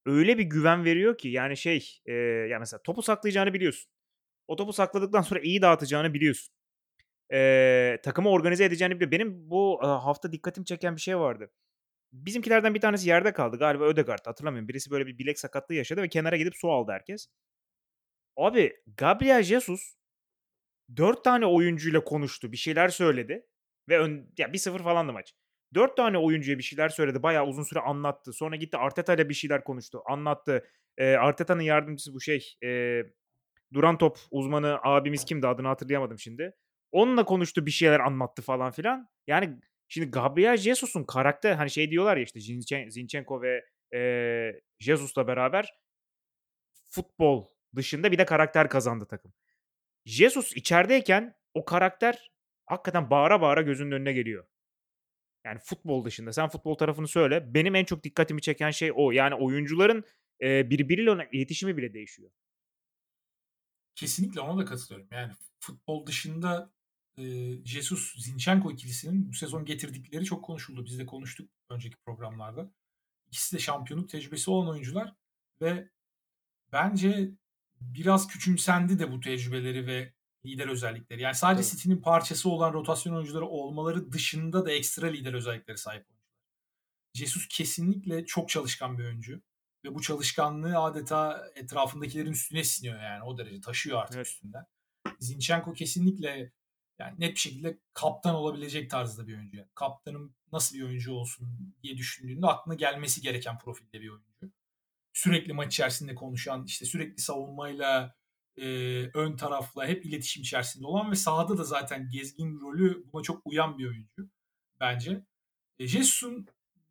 öyle bir güven veriyor ki yani şey e, ya mesela topu saklayacağını biliyorsun. O topu sakladıktan sonra iyi dağıtacağını biliyorsun. E, takımı organize edeceğini biliyor. Benim bu e, hafta dikkatimi çeken bir şey vardı. Bizimkilerden bir tanesi yerde kaldı. Galiba Ödegaard hatırlamıyorum. Birisi böyle bir bilek sakatlığı yaşadı ve kenara gidip su aldı herkes. Abi Gabriel Jesus 4 tane oyuncuyla konuştu. Bir şeyler söyledi. Ve ön, ya 1-0 falandı maç. 4 tane oyuncuya bir şeyler söyledi. Bayağı uzun süre anlattı. Sonra gitti Arteta ile bir şeyler konuştu. Anlattı. Ee, Arteta'nın yardımcısı bu şey. e, duran top uzmanı abimiz kimdi adını hatırlayamadım şimdi. Onunla konuştu bir şeyler anlattı falan filan. Yani şimdi Gabriel Jesus'un karakter hani şey diyorlar ya işte Zinchenko, ve e, Jesus'la beraber futbol dışında bir de karakter kazandı takım. Jesus içerideyken o karakter hakikaten bağıra bağıra gözünün önüne geliyor. Yani futbol dışında. Sen futbol tarafını söyle. Benim en çok dikkatimi çeken şey o. Yani oyuncuların, eee, birbiriyle olan iletişimi bile değişiyor. Kesinlikle ona da katılıyorum. Yani futbol dışında, eee, Jesus Zinchenko ikilisinin bu sezon getirdikleri çok konuşuldu. Biz de konuştuk önceki programlarda. İkisi de şampiyonluk tecrübesi olan oyuncular ve bence biraz küçümsendi de bu tecrübeleri ve lider özellikleri. Yani sadece Tabii. City'nin parçası olan rotasyon oyuncuları olmaları dışında da ekstra lider özellikleri sahip oyuncular. Jesus kesinlikle çok çalışkan bir oyuncu ve bu çalışkanlığı adeta etrafındakilerin üstüne siniyor yani o derece taşıyor artık Evet. üstünden. Zinchenko kesinlikle yani net bir şekilde kaptan olabilecek tarzda bir oyuncu. Yani kaptanım nasıl bir oyuncu olsun diye düşündüğünde aklına gelmesi gereken profilde bir oyuncu. Sürekli maç içerisinde konuşan, işte sürekli savunmayla, eee, ön tarafla hep iletişim içerisinde olan ve sahada da zaten gezgin rolü buna çok uyan bir oyuncu bence. E, Jesus'un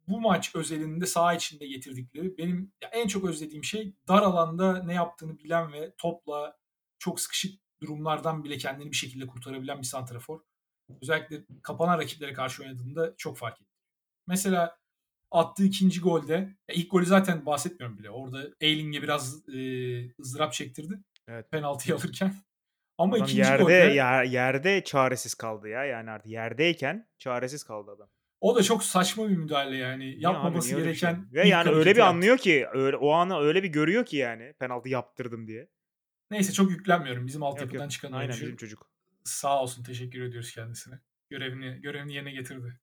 bu maç özelinde saha içinde getirdikleri benim en çok özlediğim şey dar alanda ne yaptığını bilen ve topla çok sıkışık durumlardan bile kendini bir şekilde kurtarabilen bir santrafor. Özellikle kapanan rakiplere karşı oynadığında çok fark etti. Mesela attığı ikinci golde ya ilk golü zaten bahsetmiyorum bile. Orada Eiling'e biraz e, ızdırap çektirdi Evet. penaltıyı alırken. Ama Adam ikinci yerde golde ya yerde çaresiz kaldı ya. Yani artık yerdeyken çaresiz kaldı adam. o da çok saçma bir müdahale yani. Abi? Yapmaması öyle bir şey? gereken Ve ilk yani öyle bir yaptı. anlıyor ki öyle o anı öyle bir görüyor ki yani penaltı yaptırdım diye. Neyse çok yüklenmiyorum. Bizim altyapıdan çıkan Aynen oyuncu. bizim çocuk. Sağ olsun teşekkür ediyoruz kendisine. Görevini görevini yerine getirdi.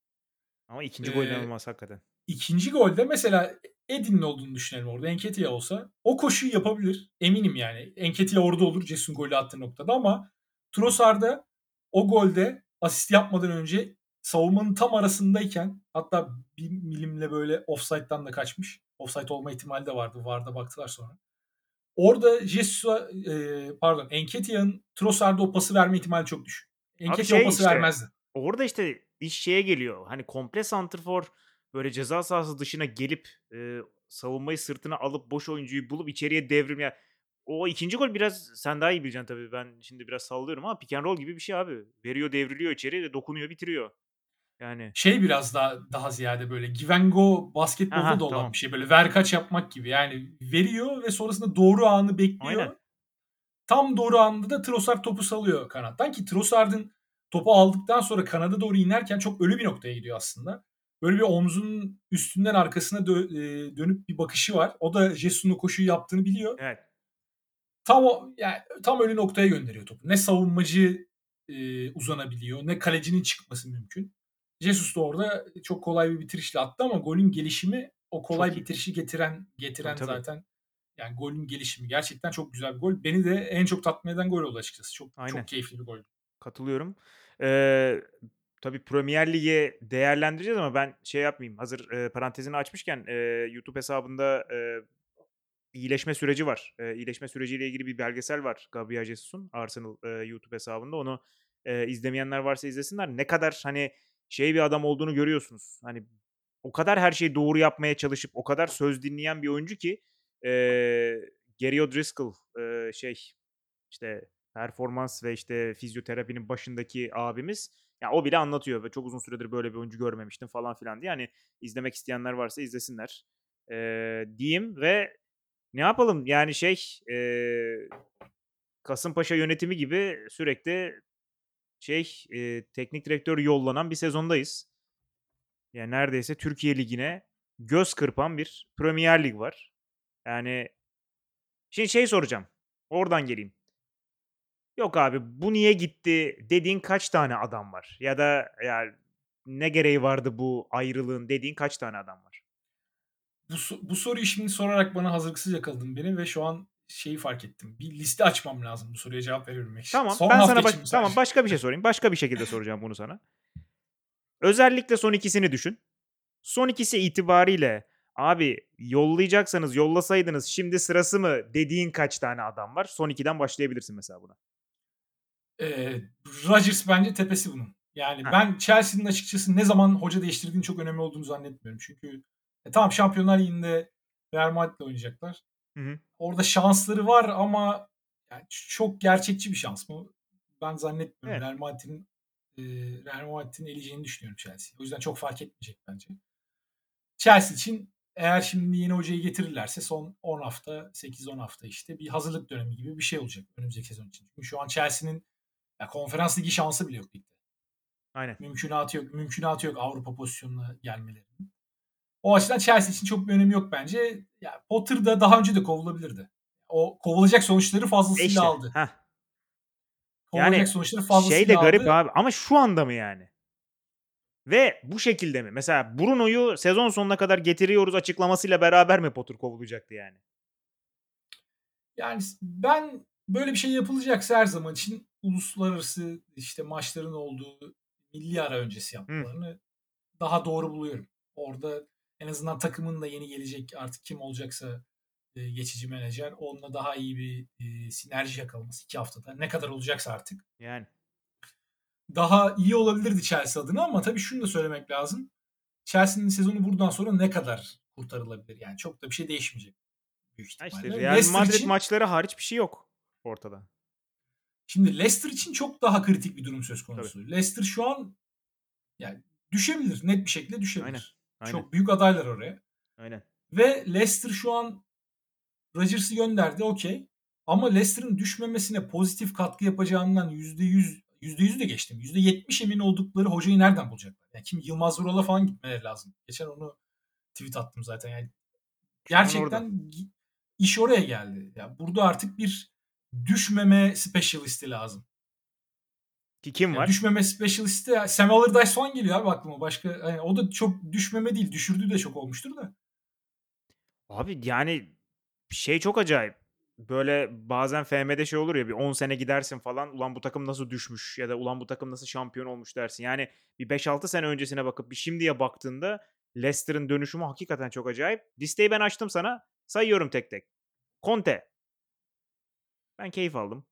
Ama ikinci gol Ee, inanılmaz hakikaten. ikinci golde mesela Edin'in olduğunu düşünelim orada. Enketia olsa o koşuyu yapabilir. Eminim yani. Enketia orada olur Cesun golü attığı noktada ama Trossard'da o golde asist yapmadan önce savunmanın tam arasındayken hatta bir milimle böyle offside'dan da kaçmış. Offside olma ihtimali de vardı. VAR'da baktılar sonra. Orada Jesus'a e, pardon Enketia'nın Trossard'a o pası verme ihtimali çok düşük. Enketia şey o pası işte, vermezdi. Orada işte iş şeye geliyor. Hani komple santrfor böyle ceza sahası dışına gelip e, savunmayı sırtına alıp boş oyuncuyu bulup içeriye devrim ya. O ikinci gol biraz sen daha iyi bileceksin tabii. Ben şimdi biraz sallıyorum ama pick and roll gibi bir şey abi. Veriyor, devriliyor içeri dokunuyor, bitiriyor. Yani Şey biraz daha daha ziyade böyle Givengo basketbolda Aha, da olan tamam. bir şey. Böyle ver kaç yapmak gibi. Yani veriyor ve sonrasında doğru anı bekliyor. Aynen. Tam doğru anında da Trossard topu salıyor kanattan ki Trossard'ın topu aldıktan sonra kanada doğru inerken çok ölü bir noktaya gidiyor aslında. Böyle bir omzunun üstünden arkasına dö- e, dönüp bir bakışı var. O da Jesus'un koşuyu yaptığını biliyor. evet. Tam o yani tam ölü noktaya gönderiyor topu. Ne savunmacı e, uzanabiliyor ne kalecinin çıkması mümkün. Jesus da orada çok kolay bir bitirişle attı ama golün gelişimi o kolay Çok iyi. bitirişi getiren getiren Tabii, tabii. zaten yani golün gelişimi gerçekten çok güzel bir gol. Beni de en çok tatmin eden gol oldu açıkçası. Çok Aynen. çok keyifli bir gol. Katılıyorum. Ee, tabii Premier Lig'e değerlendireceğiz ama ben şey yapmayayım. Hazır e, parantezini açmışken e, YouTube hesabında e, iyileşme süreci var. E, iyileşme süreciyle ilgili bir belgesel var. Gabriel Jesus'un Arsenal e, YouTube hesabında. Onu e, izlemeyenler varsa izlesinler. Ne kadar hani şey bir adam olduğunu görüyorsunuz. Hani o kadar her şeyi doğru yapmaya çalışıp o kadar söz dinleyen bir oyuncu ki e, Gary O'Driscoll e, şey işte performans ve işte fizyoterapinin başındaki abimiz ya o bile anlatıyor ve çok uzun süredir böyle bir oyuncu görmemiştim falan filan diye. Yani izlemek isteyenler varsa izlesinler ee, diyeyim ve ne yapalım yani şey ee, Kasımpaşa yönetimi gibi sürekli şey ee, teknik direktör yollanan bir sezondayız. Yani neredeyse Türkiye Ligi'ne göz kırpan bir Premier Lig var. Yani şimdi şey soracağım. Oradan geleyim. Yok abi bu niye gitti dediğin kaç tane adam var? Ya da yani ne gereği vardı bu ayrılığın dediğin kaç tane adam var? Bu, bu soruyu şimdi sorarak bana hazırlıksız yakaladın beni ve şu an şeyi fark ettim. Bir liste açmam lazım bu soruya cevap verebilmek için. Tamam Son ben sana baş- tamam başka bir şey sorayım. Başka bir şekilde soracağım bunu sana. Özellikle son ikisini düşün. Son ikisi itibariyle abi yollayacaksanız yollasaydınız şimdi sırası mı dediğin kaç tane adam var? Son ikiden başlayabilirsin mesela buna. Ee, Rodgers bence tepesi bunun. Yani Heh. ben Chelsea'nin açıkçası ne zaman hoca değiştirdiğini çok önemli olduğunu zannetmiyorum. Çünkü e, tamam Şampiyonlar Ligi'nde Real Madrid'le oynayacaklar. Hı hı. Orada şansları var ama yani çok gerçekçi bir şans mı? Ben zannetmiyorum. Evet. Real Madrid'in eee, Real Madrid'in eleyeceğini düşünüyorum Chelsea'yi. O yüzden çok fark etmeyecek bence. Chelsea için eğer şimdi yeni hocayı getirirlerse son 10 hafta, 8-10 hafta işte bir hazırlık dönemi gibi bir şey olacak önümüzdeki sezon için. Çünkü şu an Chelsea'nin ya konferans ligi şansı bile yok ligde. Aynen. Mümkünatı yok. Mümkünatı yok Avrupa pozisyonuna gelmelerinin. O açıdan Chelsea için çok bir önemi yok bence. Ya Potter da daha önce de kovulabilirdi. O kovulacak sonuçları fazlasıyla İşte. aldı. Heh. Kovulacak Yani sonuçları şey fazlasıyla de garip aldı. abi ama şu anda mı yani? Ve bu şekilde mi? Mesela Bruno'yu sezon sonuna kadar getiriyoruz açıklamasıyla beraber mi Potter kovulacaktı yani? Yani ben böyle bir şey yapılacaksa her zaman için uluslararası işte maçların olduğu milli ara öncesi yapmalarını daha doğru buluyorum. Orada en azından takımın da yeni gelecek artık kim olacaksa e, geçici menajer onunla daha iyi bir e, sinerji yakalaması iki haftada. Ne kadar olacaksa artık. Yani. Daha iyi olabilirdi Chelsea adına ama tabii şunu da söylemek lazım. Chelsea'nin sezonu buradan sonra ne kadar kurtarılabilir? Yani çok da bir şey değişmeyecek. Büyük ihtimalle. işte Real Leicester Madrid için- maçları hariç bir şey yok ortada. Şimdi Leicester için çok daha kritik bir durum söz konusu. Leicester şu an yani düşebilir. Net bir şekilde düşebilir. Aynen, aynen. Çok büyük adaylar oraya. Aynen. Ve Leicester şu an Rodgers'ı gönderdi okey. Ama Leicester'ın düşmemesine pozitif katkı yapacağından %100 %100'ü de geçtim. %70 emin oldukları hocayı nereden bulacaklar? Yani kim Yılmaz Vural'a falan gitmeleri lazım. Geçen onu tweet attım zaten. Yani gerçekten gi- iş oraya geldi. Yani burada artık bir düşmeme specialist'i lazım. Ki kim Yani var? düşmeme specialist'i Sam Allardyce falan geliyor abi aklıma. Başka hani o da çok düşmeme değil, düşürdüğü de çok olmuştur da. Abi yani şey çok acayip. Böyle bazen FM'de şey olur ya bir 10 sene gidersin falan ulan bu takım nasıl düşmüş ya da ulan bu takım nasıl şampiyon olmuş dersin. Yani bir 5-6 sene öncesine bakıp bir şimdiye baktığında Leicester'ın dönüşümü hakikaten çok acayip. Listeyi ben açtım sana. Sayıyorum tek tek. Conte. Ben keyif aldım.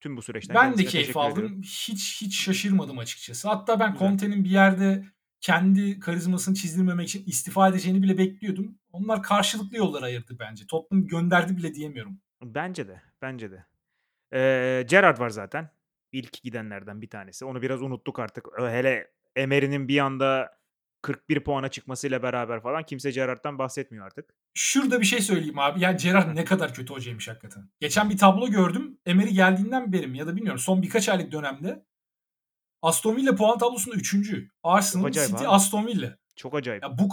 Tüm bu süreçten. Ben de keyif aldım. ediyorum. Hiç hiç şaşırmadım açıkçası. Hatta ben Güzel. Conte'nin bir yerde kendi karizmasını çizdirmemek için istifa edeceğini bile bekliyordum. Onlar karşılıklı yollar ayırdı bence. Tottenham gönderdi bile diyemiyorum. Bence de. Bence de. Ee, Gerrard var zaten. İlk gidenlerden bir tanesi. Onu biraz unuttuk artık. Hele Emery'nin bir anda 41 puana çıkmasıyla beraber falan kimse Gerrard'dan bahsetmiyor artık. Şurada bir şey söyleyeyim abi. Yani Gerrard ne kadar kötü hocaymış hakikaten. Geçen bir tablo gördüm. Emery geldiğinden beri mi ya da bilmiyorum son birkaç aylık dönemde Aston Villa puan tablosunda 3. Arsenal, City, abi. Aston Villa. Çok acayip. Ya bu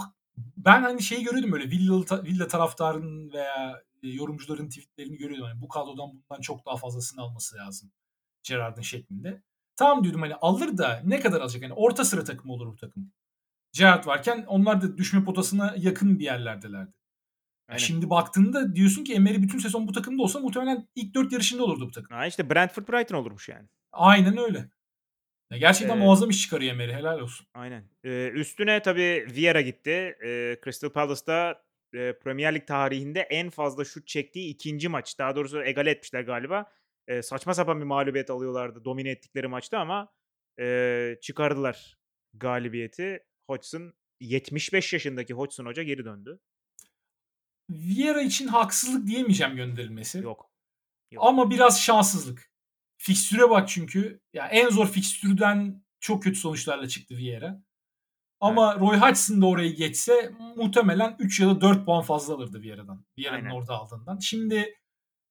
ben hani şeyi görüyordum böyle Villa, Villa taraftarının veya e, yorumcuların tweetlerini görüyordum. Hani bu kadrodan bundan çok daha fazlasını alması lazım. Gerrard'ın şeklinde. Tamam diyordum hani alır da ne kadar alacak? Hani orta sıra takım olur bu takım. Gerrard varken onlar da düşme potasına yakın bir yerlerdelerdi. Aynen. şimdi baktığında diyorsun ki Emery bütün sezon bu takımda olsa muhtemelen ilk dört yarışında olurdu bu takım. Ha işte Brentford Brighton olurmuş yani. Aynen öyle. Ya gerçekten Ee, muazzam iş çıkarıyor Emery. Helal olsun. Aynen. Ee, üstüne tabii Vieira gitti. Ee, Crystal Palace'da e, Premier Lig tarihinde en fazla şut çektiği ikinci maç. Daha doğrusu egale etmişler galiba. Ee, saçma sapan bir mağlubiyet alıyorlardı domine ettikleri maçta ama e, çıkardılar galibiyeti. Hodgson 75 yaşındaki Hodgson Hoca geri döndü. Vieira için haksızlık diyemeyeceğim gönderilmesi. Yok. Yok. Ama biraz şanssızlık. Fikstüre bak çünkü. Ya en zor fikstürden çok kötü sonuçlarla çıktı Vieira. Ama Roy Hodgson da orayı geçse muhtemelen 3 ya da 4 puan fazla alırdı Vieira'dan. Vieira'nın orada aldığından. Şimdi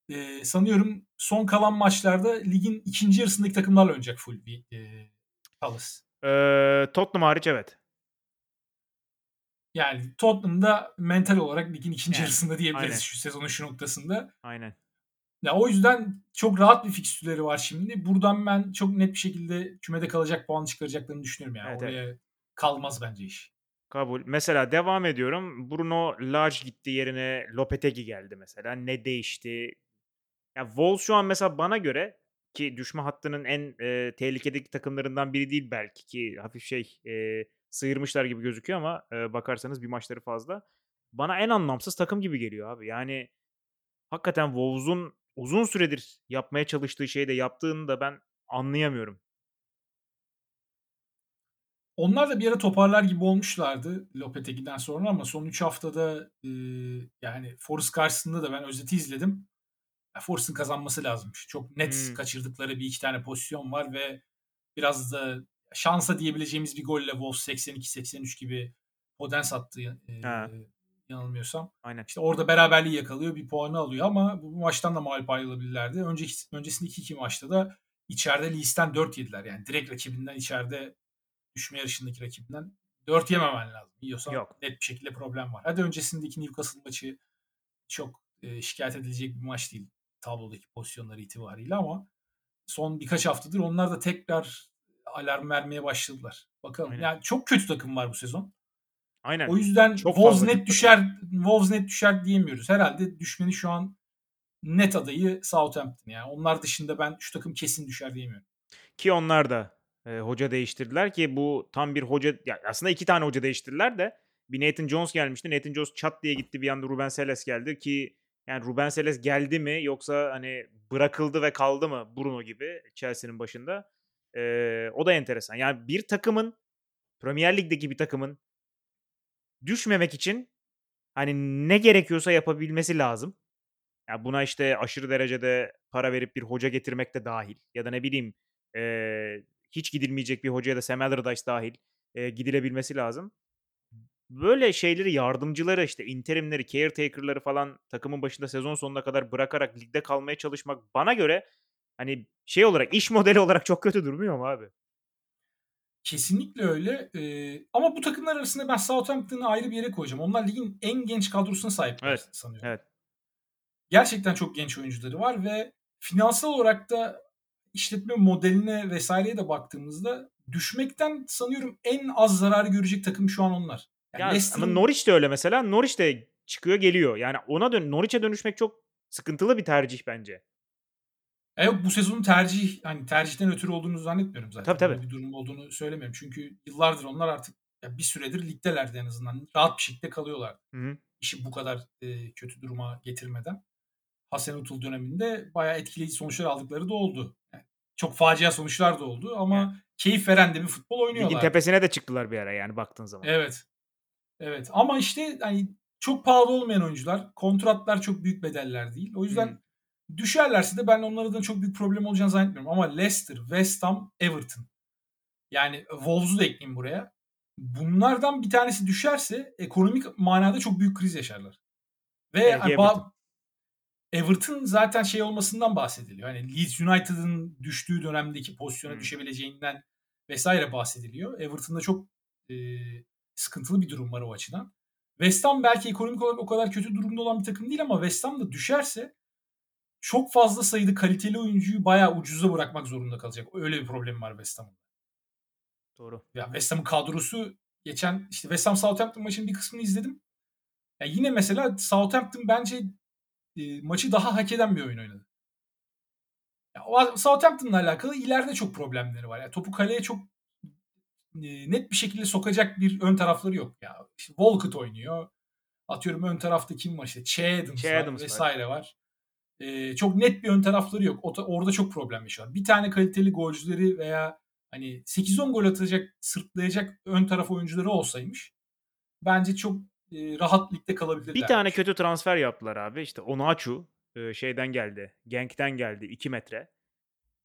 e, sanıyorum son kalan maçlarda ligin ikinci yarısındaki takımlarla oynayacak full bir e, Palace. Ee, Tottenham hariç evet. Yani Tottenham'da mental olarak ligin ikinci Yani, yarısında diyebiliriz aynen. şu sezonun şu noktasında. Aynen. Ya o yüzden çok rahat bir fikstürleri var şimdi. Buradan ben çok net bir şekilde kümede kalacak puan çıkaracaklarını düşünüyorum yani. Evet, Oraya kalmaz bence iş. Kabul. Mesela devam ediyorum. Bruno Lage gitti yerine Lopetegui geldi mesela. Ne değişti? Ya Wolves şu an mesela bana göre ki düşme hattının en e, tehlikedeki takımlarından biri değil belki ki hafif şey e, sıyırmışlar gibi gözüküyor ama e, bakarsanız bir maçları fazla. Bana en anlamsız takım gibi geliyor abi. Yani hakikaten Wolves'un uzun süredir yapmaya çalıştığı şeyi de yaptığını da ben anlayamıyorum. Onlar da bir ara toparlar gibi olmuşlardı Lopetegui'den sonra ama son 3 haftada e, yani Forest karşısında da ben özeti izledim. Ya kazanması lazımmış. Çok net Hmm. kaçırdıkları bir iki tane pozisyon var ve biraz da şansa diyebileceğimiz bir golle Wolves 82-83 gibi Podence attı Ha. yanılmıyorsam. Aynen. İşte orada beraberliği yakalıyor, bir puanı alıyor ama bu, maçtan da mağlup ayrılabilirlerdi. Önceki, öncesindeki iki maçta da içeride Lee'sten 4 yediler. Yani direkt rakibinden içeride düşme yarışındaki rakibinden 4 yememen lazım. Yiyorsan Yok. net bir şekilde problem var. Hadi öncesindeki Newcastle maçı çok e, şikayet edilecek bir maç değil tablodaki pozisyonları itibariyle ama son birkaç haftadır onlar da tekrar alarm vermeye başladılar. Bakalım. Aynen. Yani çok kötü takım var bu sezon. Aynen. O yüzden Çok Wolves net düşer, Wolves net düşer diyemiyoruz. Herhalde düşmeni şu an net adayı Southampton yani. Onlar dışında ben şu takım kesin düşer diyemiyorum. Ki onlar da e, hoca değiştirdiler ki bu tam bir hoca ya aslında iki tane hoca değiştirdiler de bir Nathan Jones gelmişti. Nathan Jones çat diye gitti bir anda Ruben Seles geldi ki yani Ruben Seles geldi mi yoksa hani bırakıldı ve kaldı mı Bruno gibi Chelsea'nin başında. E, o da enteresan. Yani bir takımın Premier Lig'deki bir takımın düşmemek için hani ne gerekiyorsa yapabilmesi lazım. Ya buna işte aşırı derecede para verip bir hoca getirmek de dahil ya da ne bileyim eee, hiç gidilmeyecek bir hocaya da Sam Allardyce dahil eee, gidilebilmesi lazım. Böyle şeyleri yardımcıları işte interimleri, caretaker'ları falan takımın başında sezon sonuna kadar bırakarak ligde kalmaya çalışmak bana göre hani şey olarak iş modeli olarak çok kötü durmuyor mu abi? Kesinlikle öyle. Ee, ama bu takımlar arasında ben Southampton'ı ayrı bir yere koyacağım. Onlar ligin en genç kadrosuna sahipler Evet, sanıyorum. Evet. Gerçekten çok genç oyuncuları var ve finansal olarak da işletme modeline vesaireye de baktığımızda düşmekten sanıyorum en az zarar görecek takım şu an onlar. Yani Ya ama Leicester'ın- Norwich de öyle mesela. Norwich de çıkıyor geliyor. Yani ona dön Norwich'e dönüşmek çok sıkıntılı bir tercih bence. E yok bu sezonun tercih hani tercihten ötürü olduğunu zannetmiyorum zaten. Tabii, tabii. Böyle bir durum olduğunu söylemiyorum. Çünkü yıllardır onlar artık ya bir süredir ligdelerdi en azından. Rahat bir şekilde kalıyorlar. Hı hı. İşi bu kadar e, kötü duruma getirmeden. Hasenhuttl döneminde bayağı etkileyici sonuçlar aldıkları da oldu. Yani çok facia sonuçlar da oldu ama Yani. keyif veren de bir futbol Ligin oynuyorlar. tepesine de çıktılar bir ara yani baktığın zaman. Evet. Evet ama işte hani çok pahalı olmayan oyuncular, kontratlar çok büyük bedeller değil. O yüzden Hı. Düşerlerse de ben onların da çok büyük problem olacağını zannetmiyorum. Ama Leicester, West Ham, Everton. Yani Wolves'u da ekleyeyim buraya. Bunlardan bir tanesi düşerse ekonomik manada çok büyük kriz yaşarlar. Ve Everton. Everton zaten şey olmasından bahsediliyor. Hani Leeds United'ın düştüğü dönemdeki pozisyona Hmm. düşebileceğinden vesaire bahsediliyor. Everton'da çok e, sıkıntılı bir durum var o açıdan. West Ham belki ekonomik olarak o kadar kötü durumda olan bir takım değil ama West Ham da düşerse çok fazla sayıda kaliteli oyuncuyu bayağı ucuza bırakmak zorunda kalacak. Öyle bir problem var West Ham'ın. Doğru. Ya West Ham'ın kadrosu geçen işte West Ham Southampton maçının bir kısmını izledim. Ya yine mesela Southampton bence e, maçı daha hak eden bir oyun oynadı. Ya, Southampton'la alakalı ileride çok problemleri var. Ya, topu kaleye çok e, net bir şekilde sokacak bir ön tarafları yok. Ya işte Walcott oynuyor. Atıyorum ön tarafta kim var işte Che Adams, Che Adams var. vesaire var. E, çok net bir ön tarafları yok. O, orada çok problem yaşıyor. Bir tane kaliteli golcüleri veya hani 8-10 gol atacak, sırtlayacak ön taraf oyuncuları olsaymış bence çok e, rahat kalabilirler. Bir tane kötü transfer yaptılar abi. İşte Onaçu e, şeyden geldi. Genk'ten geldi 2 metre.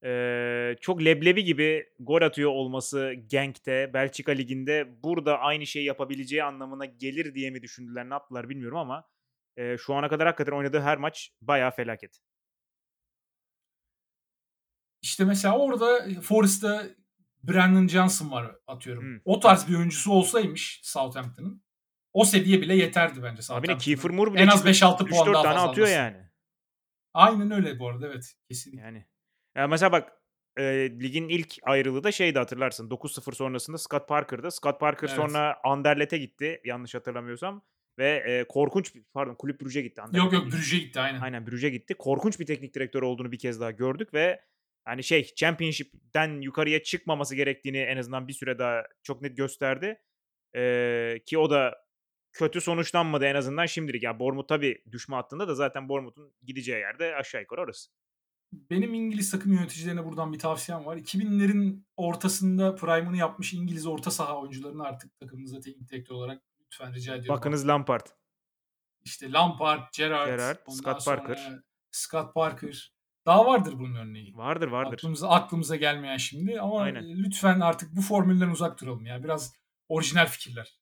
E, çok leblebi gibi gol atıyor olması Genk'te, Belçika Ligi'nde burada aynı şeyi yapabileceği anlamına gelir diye mi düşündüler, ne yaptılar bilmiyorum ama e, şu ana kadar hakikaten oynadığı her maç bayağı felaket. İşte mesela orada Forest'ta Brandon Johnson var atıyorum. Hmm. O tarz bir oyuncusu olsaymış Southampton'ın o seviye bile yeterdi bence Southampton'ın. Kiefer Moore bile En az çıkıp 5-6 puan 3-4 daha tane fazla atıyor alması. yani. Aynen öyle bu arada evet kesinlikle. Yani. Ya mesela bak e, ligin ilk ayrılığı da şeydi hatırlarsın. 9-0 sonrasında Scott Parker'dı. Scott Parker Evet. sonra Anderlet'e gitti yanlış hatırlamıyorsam. Ve e, korkunç bir- pardon kulüp Brugge'ye gitti. Anderlet'e Yok yok. Brüj'e gitti aynen. Aynen Brugge'ye gitti. Korkunç bir teknik direktör olduğunu bir kez daha gördük ve hani şey Championship'ten yukarıya çıkmaması gerektiğini en azından bir süre daha çok net gösterdi. E, ki o da kötü sonuçlanmadı en azından şimdilik. Yani Bournemouth tabii düşme hattında da zaten Bournemouth'un gideceği yerde aşağı yukarı orası. Benim İngiliz takım yöneticilerine buradan bir tavsiyem var. 2000'lerin ortasında prime'ını yapmış İngiliz orta saha oyuncularını artık takımınıza teknik direktör olarak lütfen rica ediyorum. Bakınız Lampard. İşte Lampard, Gerrard, Gerrard, Scott Parker. Scott Parker. Daha vardır bunun örneği. Vardır, vardır. Aklımıza aklımıza gelmeyen şimdi ama Aynen. lütfen artık bu formülden uzak duralım ya. Biraz orijinal fikirler.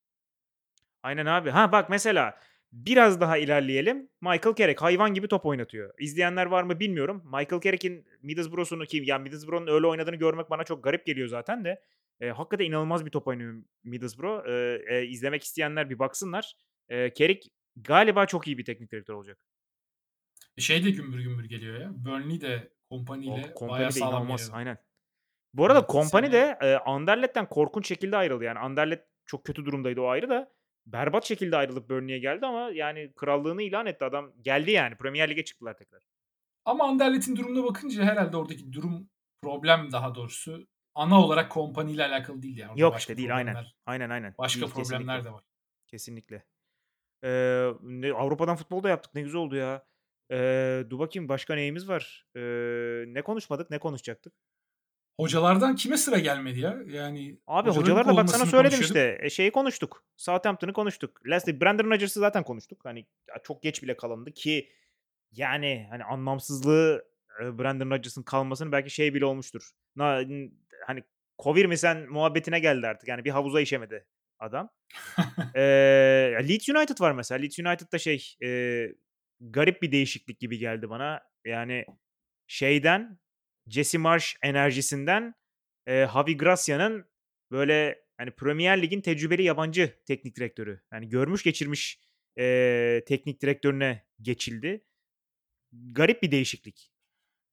Aynen abi. Ha bak mesela biraz daha ilerleyelim. Michael Carrick hayvan gibi top oynatıyor. İzleyenler var mı bilmiyorum. Michael Carrick'in Middlesbrough'sunu kim? Yani Middlesbrough'un öyle oynadığını görmek bana çok garip geliyor zaten de. E, hakikaten inanılmaz bir top oynuyor Middlesbrough. E, e, izlemek isteyenler bir baksınlar. E, Carrick galiba çok iyi bir teknik direktör olacak. Şey de gümbür gümbür geliyor ya. Burnley de Kompany ile O bayağı de sağlam inanılmaz. geliyor. Aynen. Bu arada Evet, Kompany sene- de e, Anderlet'ten korkunç şekilde ayrıldı. Yani Anderlet çok kötü durumdaydı o ayrı da. Berbat şekilde ayrılıp Burnley'e geldi ama yani krallığını ilan etti adam. Geldi yani. Premier Lig'e çıktılar tekrar. Ama Anderlet'in durumuna bakınca herhalde oradaki durum problem daha doğrusu ana olarak Kompany ile alakalı değil yani. Orada Yok işte değil aynen. Aynen aynen. Başka Değil, problemler kesinlikle. de var. Kesinlikle. Ee, ne- Avrupa'dan futbol da yaptık. Ne güzel oldu ya. Ee, dur bakayım başka neyimiz var? Ee, ne konuşmadık? Ne konuşacaktık? Hocalardan kime sıra gelmedi ya? Yani Abi hocaların hocalar da bak sana söyledim işte. E, şeyi konuştuk. Southampton'ı konuştuk. Leslie Brandon Rodgers'ı zaten konuştuk. Hani çok geç bile kalındı ki yani hani anlamsızlığı Brandon Rodgers'ın kalmasının belki şey bile olmuştur. Na, hani Kovir mi sen muhabbetine geldi artık. Yani bir havuza işemedi adam. Ee, Leeds United var mesela. Leeds United'da şey e, garip bir değişiklik gibi geldi bana. Yani şeyden Jesse Marsh enerjisinden e, Javi Gracia'nın böyle hani Premier Lig'in tecrübeli yabancı teknik direktörü. Yani görmüş geçirmiş e, teknik direktörüne geçildi. Garip bir değişiklik.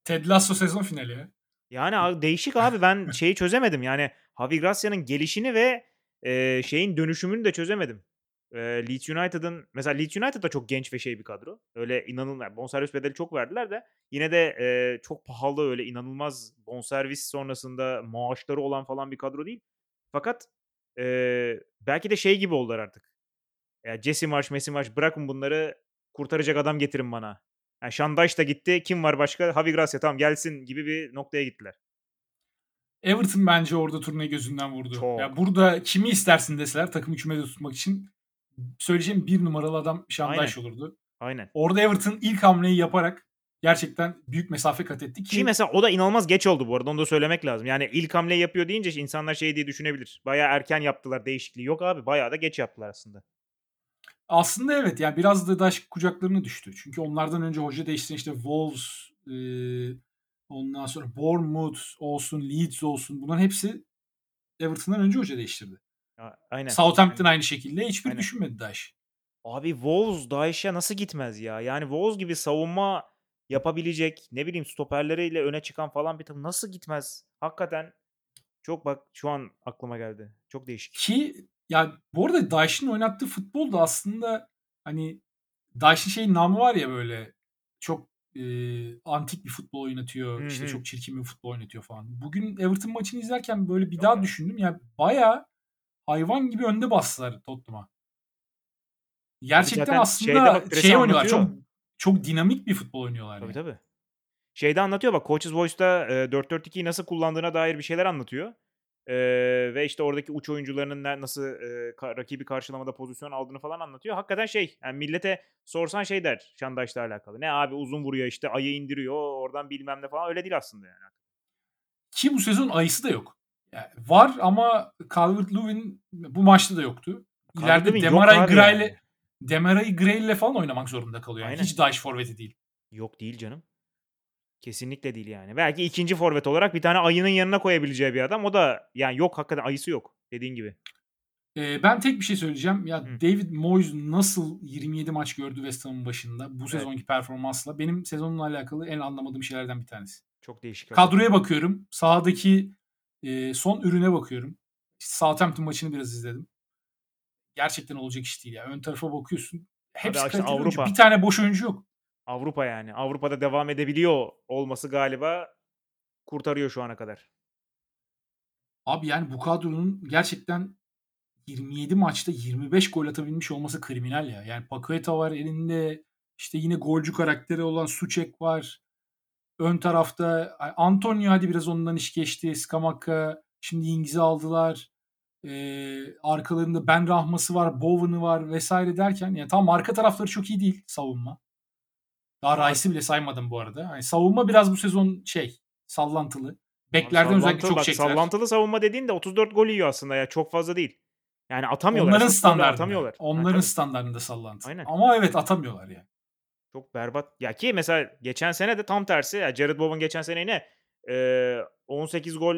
Ted Lasso sezon finali ya. Yani abi değişik abi ben şeyi çözemedim. Yani Javi Gracia'nın gelişini ve e, şeyin dönüşümünü de çözemedim. E, Leeds United'ın mesela Leeds United da çok genç ve şey bir kadro. Öyle inanılmaz bonservis bedeli çok verdiler de yine de e, çok pahalı öyle inanılmaz bonservis sonrasında maaşları olan falan bir kadro değil. Fakat e, belki de şey gibi oldular artık. Ya Jesse Marsh, Messi Marsh bırakın bunları kurtaracak adam getirin bana. Yani Şandaş da gitti. Kim var başka? Javi Gracia tamam gelsin gibi bir noktaya gittiler. Everton bence orada turnayı gözünden vurdu. Çok. Ya burada kimi istersin deseler takımı kümede tutmak için söyleyeceğim bir numaralı adam Şandaş olurdu. Aynen. Orada Everton ilk hamleyi yaparak gerçekten büyük mesafe kat etti ki Ki mesela o da inanılmaz geç oldu bu arada. Onu da söylemek lazım. Yani ilk hamle yapıyor deyince insanlar şey diye düşünebilir. Bayağı erken yaptılar değişikliği. Yok abi bayağı da geç yaptılar aslında. Aslında evet yani biraz da Daş kucaklarına düştü. Çünkü onlardan önce hoca değiştiren işte Wolves, e, ondan sonra Bournemouth olsun, Leeds olsun bunların hepsi Everton'dan önce hoca değiştirdi. Aynen. Southampton aynı şekilde hiçbir Aynen. düşünmedi Daş. Abi Wolves Daesh'e nasıl gitmez ya? Yani Wolves gibi savunma yapabilecek ne bileyim stoperleriyle öne çıkan falan bir takım nasıl gitmez? Hakikaten çok bak şu an aklıma geldi. Çok değişik. Ki ya bu arada Daesh'in oynattığı futbol da aslında hani Daesh'in şey namı var ya böyle çok e, antik bir futbol oynatıyor. Hı işte çok çirkin bir futbol oynatıyor falan. Bugün Everton maçını izlerken böyle bir daha düşündüm. Yani bayağı hayvan gibi önde bastılar Tottenham'a. Gerçekten zaten şeyde aslında bak, şey oynuyorlar. Çok çok dinamik bir futbol oynuyorlar. Tabii yani. tabii. Şeyde anlatıyor bak Coach's Voice'da e, 4-4-2'yi nasıl kullandığına dair bir şeyler anlatıyor. E, ve işte oradaki uç oyuncularının nasıl e, ka- rakibi karşılamada pozisyon aldığını falan anlatıyor. Hakikaten şey yani millete sorsan şey der Şandaş'la alakalı. Ne abi uzun vuruyor işte ayı indiriyor oradan bilmem ne falan öyle değil aslında yani. Ki bu sezon ayısı da yok. Yani var ama Calvert-Lewin bu maçta da yoktu. İleride Calvert-Lewin Demaray abi Gray'le yani. Demaray Gray'le falan oynamak zorunda kalıyor. Yani. Aynen. Hiç Daesh forveti değil. Yok değil canım. Kesinlikle değil yani. Belki ikinci forvet olarak bir tane ayının yanına koyabileceği bir adam. O da yani yok hakikaten ayısı yok dediğin gibi. Ee, ben tek bir şey söyleyeceğim. Ya Hı. David Moyes nasıl 27 maç gördü West Ham'ın başında bu Evet. sezonki performansla benim sezonla alakalı en anlamadığım şeylerden bir tanesi. Çok değişik. Kadroya bakıyorum. Sahadaki e, son ürüne bakıyorum. Southampton maçını biraz izledim. Gerçekten olacak iş değil ya. Ön tarafa bakıyorsun. Hepsi işte kaliteli oyuncu. Avrupa. Bir tane boş oyuncu yok. Avrupa yani. Avrupa'da devam edebiliyor olması galiba kurtarıyor şu ana kadar. Abi yani bu kadronun gerçekten 27 maçta 25 gol atabilmiş olması kriminal ya. Yani Paqueta var elinde. İşte yine golcü karakteri olan Suçek var. Ön tarafta Antonio hadi biraz ondan iş geçti. Skamaka şimdi İngiliz'i aldılar. Ee, arkalarında Ben Rahması var, Bowen'ı var vesaire derken yani tam arka tarafları çok iyi değil savunma. Daha Rice'ı bile saymadım bu arada. Hani savunma biraz bu sezon şey sallantılı. Beklerden Abi özellikle çok bak, çektiler. Sallantılı savunma dediğin de 34 gol yiyor aslında ya. Çok fazla değil. Yani atamıyorlar. Onların standartında. Atamıyorlar. Onların tabii. standartında sallantı. Aynen. Ama evet atamıyorlar yani. Çok berbat. Ya ki mesela geçen sene de tam tersi. Ya Jared Bowen geçen sene ne? Ee, 18 gol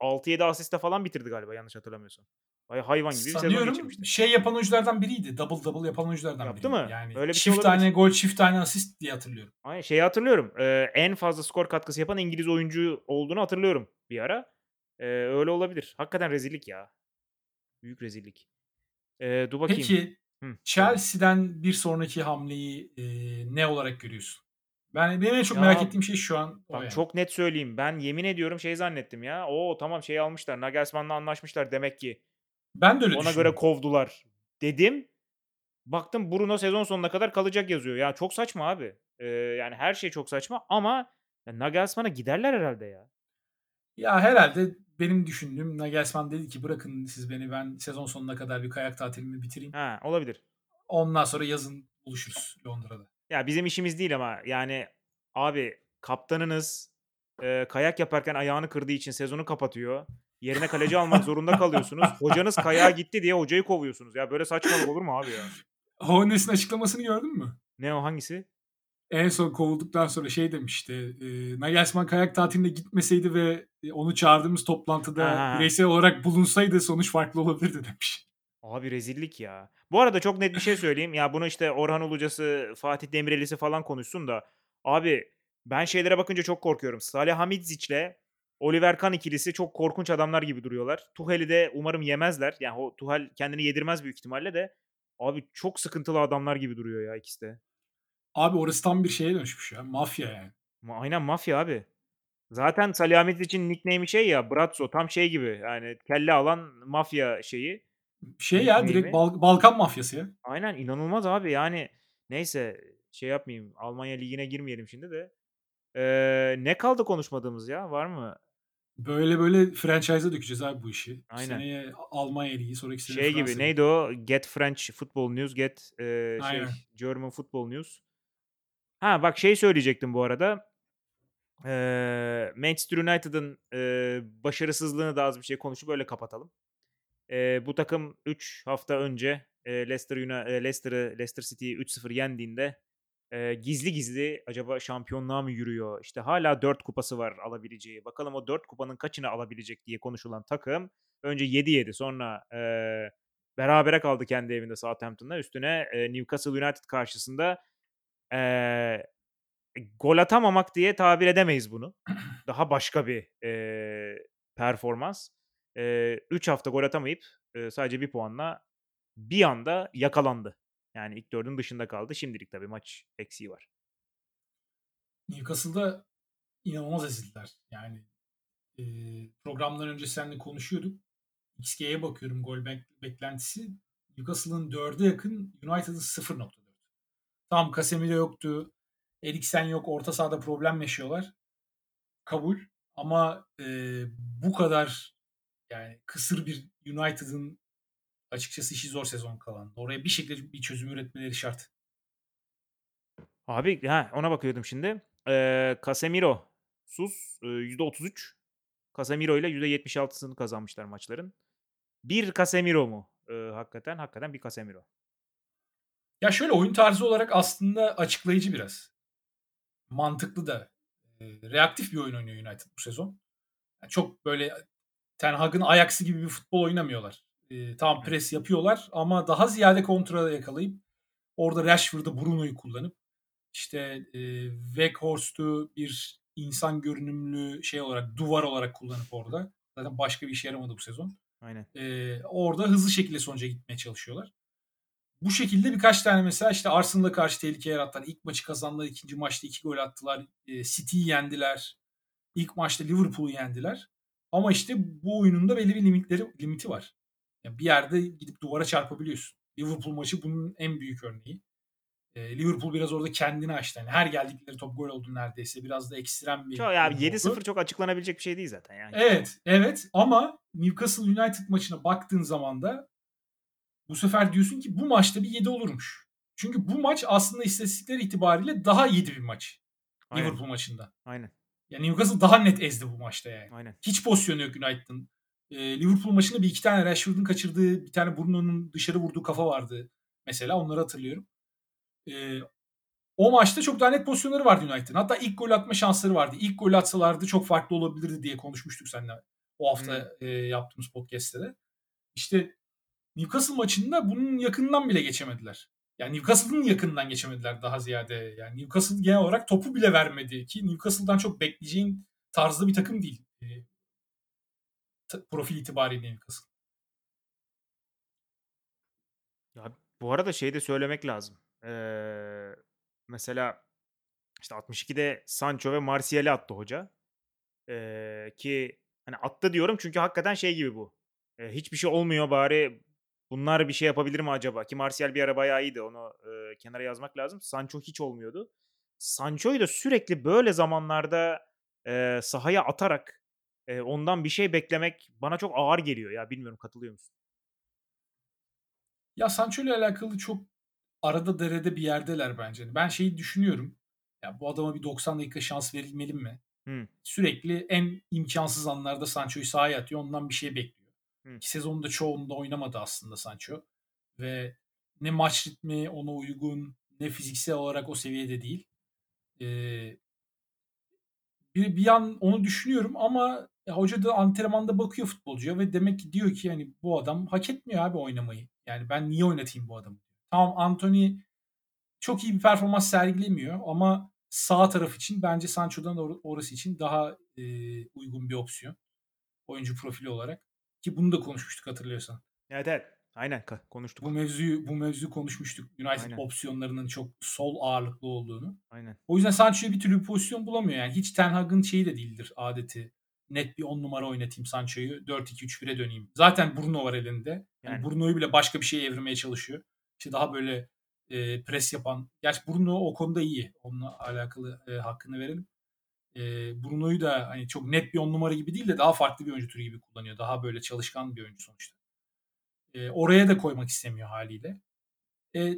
6-7 asiste falan bitirdi galiba yanlış hatırlamıyorsam. Hay- Hayvan gibi bir sezon Sanıyorum geçirmişti. şey yapan oyunculardan biriydi. Double double yapan oyunculardan Yaptı biriydi. mı? Yani Öyle bir şey çift olabilir. tane gol, çift tane asist diye hatırlıyorum. Aynen şeyi hatırlıyorum. Ee, en fazla skor katkısı yapan İngiliz oyuncu olduğunu hatırlıyorum bir ara. Ee, öyle olabilir. Hakikaten rezillik ya. Büyük rezillik. Ee, dur bakayım. Peki Hı. Chelsea'den bir sonraki hamleyi e, ne olarak görüyorsun? Ben benim en çok Ya, merak ettiğim şey şu an o Bak yani. çok net söyleyeyim. Ben yemin ediyorum şey zannettim ya. Oo tamam şey almışlar. Nagelsmann'la anlaşmışlar demek ki. Ben de öyle Ona göre kovdular dedim. Baktım Bruno sezon sonuna kadar kalacak yazıyor. Ya çok saçma abi. Ee, yani her şey çok saçma ama Nagelsmann'a giderler herhalde ya. Ya herhalde benim düşündüğüm Nagelsmann dedi ki bırakın siz beni ben sezon sonuna kadar bir kayak tatilimi bitireyim. Ha olabilir. Ondan sonra yazın buluşuruz Londra'da. Ya bizim işimiz değil ama yani abi kaptanınız e, kayak yaparken ayağını kırdığı için sezonu kapatıyor. Yerine kaleci almak zorunda kalıyorsunuz. Hocanız kayağa gitti diye hocayı kovuyorsunuz. Ya böyle saçmalık olur mu abi ya? Hoeneß'in açıklamasını gördün mü? Ne o hangisi? En son kovulduktan sonra şey demişti. E, Nagelsmann kayak tatiline gitmeseydi ve onu çağırdığımız toplantıda Ha. bireysel olarak bulunsaydı sonuç farklı olabilirdi demiş. Abi rezillik ya. Bu arada çok net bir şey söyleyeyim. Ya bunu işte Orhan Ulucası, Fatih Demirelisi falan konuşsun da. Abi ben şeylere bakınca çok korkuyorum. Salih Hamidic'le Oliver Kahn ikilisi çok korkunç adamlar gibi duruyorlar. Tuhel'i de umarım yemezler. Yani o Tuhel kendini yedirmez büyük ihtimalle de. Abi çok sıkıntılı adamlar gibi duruyor ya ikisi de. Abi orası tam bir şeye dönüşmüş ya. Mafya yani. Aynen mafya abi. Zaten Salihamidzic'in nickname'i şey ya Bratzo tam şey gibi yani kelle alan mafya şeyi. Şey ya direkt Bal- Balkan mafyası ya. Aynen inanılmaz abi yani neyse şey yapmayayım Almanya ligine girmeyelim şimdi de. Ee, ne kaldı konuşmadığımız ya var mı? Böyle böyle franchise'a dökeceğiz abi bu işi. Aynen. seneye Almanya ligi, sonraki sene Şey gibi Fransa ligi. neydi o? Get French Football News, Get e, şey Aynen. German Football News. Ha bak şey söyleyecektim bu arada. Ee, Manchester United'ın e, başarısızlığını da az bir şey konuşup öyle kapatalım. Ee, bu takım 3 hafta önce e, Leicester e, Leicester'ı Leicester City'yi 3-0 yendiğinde e, gizli gizli acaba şampiyonluğa mı yürüyor? İşte hala 4 kupası var alabileceği. Bakalım o 4 kupanın kaçını alabilecek diye konuşulan takım önce 7-7 sonra e, berabere kaldı kendi evinde Southampton'la. Üstüne e, Newcastle United karşısında e, gol atamamak diye tabir edemeyiz bunu. Daha başka bir e, performans. 3 hafta gol atamayıp e, sadece bir puanla bir anda yakalandı. Yani ilk dördün dışında kaldı. Şimdilik tabii maç eksiği var. Newcastle'da inanılmaz ezildiler. Yani e, programdan önce seninle konuşuyorduk. XG'ye bakıyorum gol bek- beklentisi. Newcastle'ın 4'e yakın United'ın 0.4. Tam Casemiro yoktu. Eriksen yok. Orta sahada problem yaşıyorlar. Kabul. Ama e, bu kadar yani kısır bir United'ın açıkçası işi zor sezon kalan. Oraya bir şekilde bir çözüm üretmeleri şart. Abi ha, ona bakıyordum şimdi. Ee, Casemiro sus e, %33. Casemiro ile %76'sını kazanmışlar maçların. Bir Casemiro mu? Ee, hakikaten hakikaten bir Casemiro. Ya şöyle oyun tarzı olarak aslında açıklayıcı biraz. Mantıklı da. E, reaktif bir oyun oynuyor United bu sezon. Yani çok böyle Ten Hag'ın Ajax'ı gibi bir futbol oynamıyorlar. E, tamam pres yapıyorlar ama daha ziyade kontra yakalayıp orada Rashford'u Bruno'yu kullanıp işte e, Weghorst'u bir insan görünümlü şey olarak duvar olarak kullanıp orada. Zaten başka bir işe yaramadı bu sezon. Aynen. E, orada hızlı şekilde sonuca gitmeye çalışıyorlar. Bu şekilde birkaç tane mesela işte Arsenal'a karşı tehlike yarattılar. İlk maçı kazandılar. ikinci maçta iki gol attılar. E, City'yi yendiler. İlk maçta Liverpool'u yendiler. Ama işte bu oyunun da belli bir limitleri limiti var. Yani bir yerde gidip duvara çarpabiliyorsun. Liverpool maçı bunun en büyük örneği. E, Liverpool biraz orada kendini açtı. Yani her geldikleri top gol oldu neredeyse. Biraz da ekstrem bir Çok, ya oyun oldu. 7-0 çok açıklanabilecek bir şey değil zaten yani. Evet, evet ama Newcastle United maçına baktığın zaman da bu sefer diyorsun ki bu maçta bir 7 olurmuş. Çünkü bu maç aslında istatistikler itibariyle daha iyiydi bir maç. Aynen. Liverpool maçında. Aynen. Yani Newcastle daha net ezdi bu maçta yani. Aynen. Hiç pozisyonu yok United'ın. Ee, Liverpool maçında bir iki tane Rashford'un kaçırdığı, bir tane Bruno'nun dışarı vurduğu kafa vardı. Mesela onları hatırlıyorum. Ee, o maçta çok daha net pozisyonları vardı United'ın. Hatta ilk gol atma şansları vardı. İlk gol atsalardı çok farklı olabilirdi diye konuşmuştuk seninle o hafta e, yaptığımız podcast'te de. İşte Newcastle maçında bunun yakından bile geçemediler. Yani Newcastle'ın yakından geçemediler daha ziyade. Yani Newcastle genel olarak topu bile vermedi ki Newcastle'dan çok bekleyeceğin tarzda bir takım değil. E, profil itibariyle Newcastle. Ya bu arada şey de söylemek lazım. Ee, mesela işte 62'de Sancho ve Martial'i attı hoca. Ee, ki hani attı diyorum çünkü hakikaten şey gibi bu. Ee, hiçbir şey olmuyor bari bunlar bir şey yapabilir mi acaba? Ki Martial bir ara bayağı iyiydi onu e, kenara yazmak lazım. Sancho hiç olmuyordu. Sancho'yu da sürekli böyle zamanlarda e, sahaya atarak e, ondan bir şey beklemek bana çok ağır geliyor ya bilmiyorum katılıyor musun? Ya Sancho ile alakalı çok arada derede bir yerdeler bence. Ben şeyi düşünüyorum. Ya bu adama bir 90 dakika şans verilmeli mi? Hı. Sürekli en imkansız anlarda Sancho'yu sahaya atıyor. Ondan bir şey bekliyor. Hı. İki sezonunda çoğunda oynamadı aslında Sancho. Ve ne maç ritmi ona uygun ne fiziksel olarak o seviyede değil. Ee, bir, bir an onu düşünüyorum ama ya hoca da antrenmanda bakıyor futbolcuya ve demek ki diyor ki yani bu adam hak etmiyor abi oynamayı. Yani ben niye oynatayım bu adamı? Tamam Anthony çok iyi bir performans sergilemiyor ama sağ taraf için bence Sancho'dan or- orası için daha e, uygun bir opsiyon. Oyuncu profili olarak. Ki bunu da konuşmuştuk hatırlıyorsan. Evet evet. Aynen konuştuk. Bu mevzuyu bu mevzuyu konuşmuştuk. United Aynen. opsiyonlarının çok sol ağırlıklı olduğunu. Aynen. O yüzden Sancho'ya bir türlü bir pozisyon bulamıyor. Yani hiç Ten Hag'ın şeyi de değildir adeti. Net bir 10 numara oynatayım Sancho'yu 4-2-3-1'e döneyim. Zaten Bruno var elinde. Yani, Yani. Bruno'yu bile başka bir şeye evirmeye çalışıyor. İşte daha böyle e, pres yapan. Gerçi Bruno o konuda iyi. Onunla alakalı e, hakkını verelim. E, Bruno'yu da hani çok net bir 10 numara gibi değil de daha farklı bir oyuncu türü gibi kullanıyor. Daha böyle çalışkan bir oyuncu sonuçta. E, oraya da koymak istemiyor haliyle. E,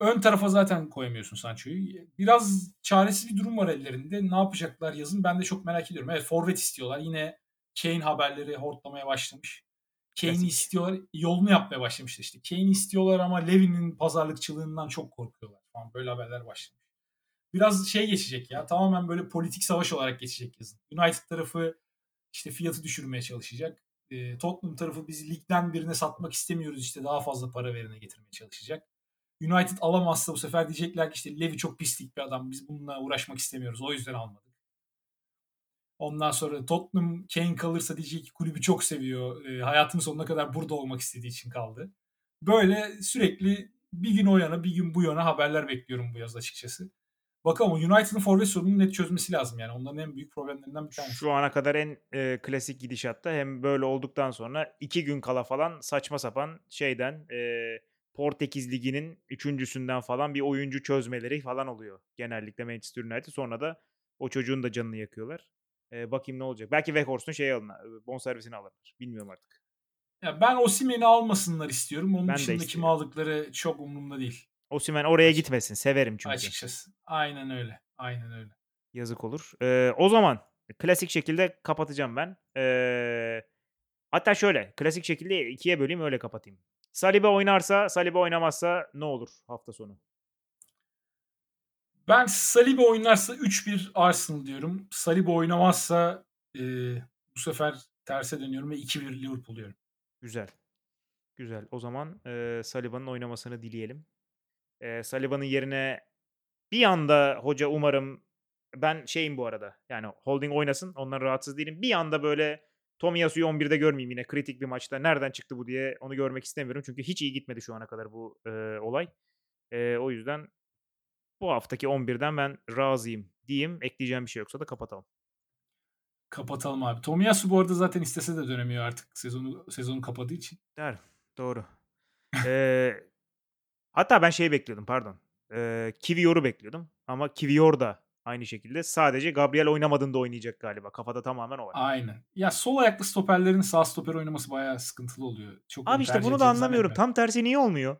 ön tarafa zaten koyamıyorsun Sancho'yu. Biraz çaresiz bir durum var ellerinde. Ne yapacaklar yazın ben de çok merak ediyorum. Evet forvet istiyorlar. Yine Kane haberleri hortlamaya başlamış. Kane'i istiyorlar. Yolunu yapmaya başlamışlar işte. Kane'i istiyorlar ama Levin'in pazarlıkçılığından çok korkuyorlar falan. Böyle haberler başlamış. Biraz şey geçecek ya. Tamamen böyle politik savaş olarak geçecek yazın. United tarafı işte fiyatı düşürmeye çalışacak. E, Tottenham tarafı biz ligden birine satmak istemiyoruz işte daha fazla para verine getirmeye çalışacak. United alamazsa bu sefer diyecekler ki işte Levi çok pislik bir adam. Biz bununla uğraşmak istemiyoruz. O yüzden almadık. Ondan sonra Tottenham Kane kalırsa diyecek ki kulübü çok seviyor. E, hayatının sonuna kadar burada olmak istediği için kaldı. Böyle sürekli bir gün o yana bir gün bu yana haberler bekliyorum bu yaz açıkçası. Bakalım United'ın forvet sorununu net çözmesi lazım yani. Onların en büyük problemlerinden bir tanesi. Şu ana kadar en e, klasik gidişatta hem böyle olduktan sonra iki gün kala falan saçma sapan şeyden e, Portekiz Ligi'nin üçüncüsünden falan bir oyuncu çözmeleri falan oluyor. Genellikle Manchester United. Sonra da o çocuğun da canını yakıyorlar. E, bakayım ne olacak. Belki Weghorst'un şey alırlar. Bonservisini alırlar. Bilmiyorum artık. Ya ben Osimhen'i almasınlar istiyorum. Onun Ben dışında kim aldıkları çok umurumda değil. Osimhen oraya Açık- gitmesin. Severim çünkü. Açıkçası. Aynen öyle. Aynen öyle. Yazık olur. Ee, o zaman klasik şekilde kapatacağım ben. Ee, hatta şöyle klasik şekilde ikiye böleyim öyle kapatayım. Saliba oynarsa, Saliba oynamazsa ne olur hafta sonu? Ben Saliba oynarsa 3-1 Arsenal diyorum. Saliba oynamazsa e, bu sefer terse dönüyorum ve 2-1 Liverpool diyorum. Güzel. Güzel. O zaman e, Saliba'nın oynamasını dileyelim. E, Saliba'nın yerine bir anda hoca umarım ben şeyim bu arada. Yani holding oynasın. Ondan rahatsız değilim. Bir anda böyle Tomiyasu'yu 11'de görmeyeyim yine kritik bir maçta. Nereden çıktı bu diye onu görmek istemiyorum. Çünkü hiç iyi gitmedi şu ana kadar bu e, olay. E, o yüzden bu haftaki 11'den ben razıyım diyeyim. Ekleyeceğim bir şey yoksa da kapatalım. Kapatalım abi. Tomiyasu bu arada zaten istese de dönemiyor artık sezonu sezonu kapadığı için. Der. Doğru. Ee, hatta ben şeyi bekliyordum pardon. Ee, Kivior'u bekliyordum. Ama Kivior da aynı şekilde. Sadece Gabriel oynamadığında oynayacak galiba. Kafada tamamen o var. Aynen. Ya sol ayaklı stoperlerin sağ stoper oynaması bayağı sıkıntılı oluyor. Çok Abi işte bunu da anlamıyorum. Tam tersi niye olmuyor?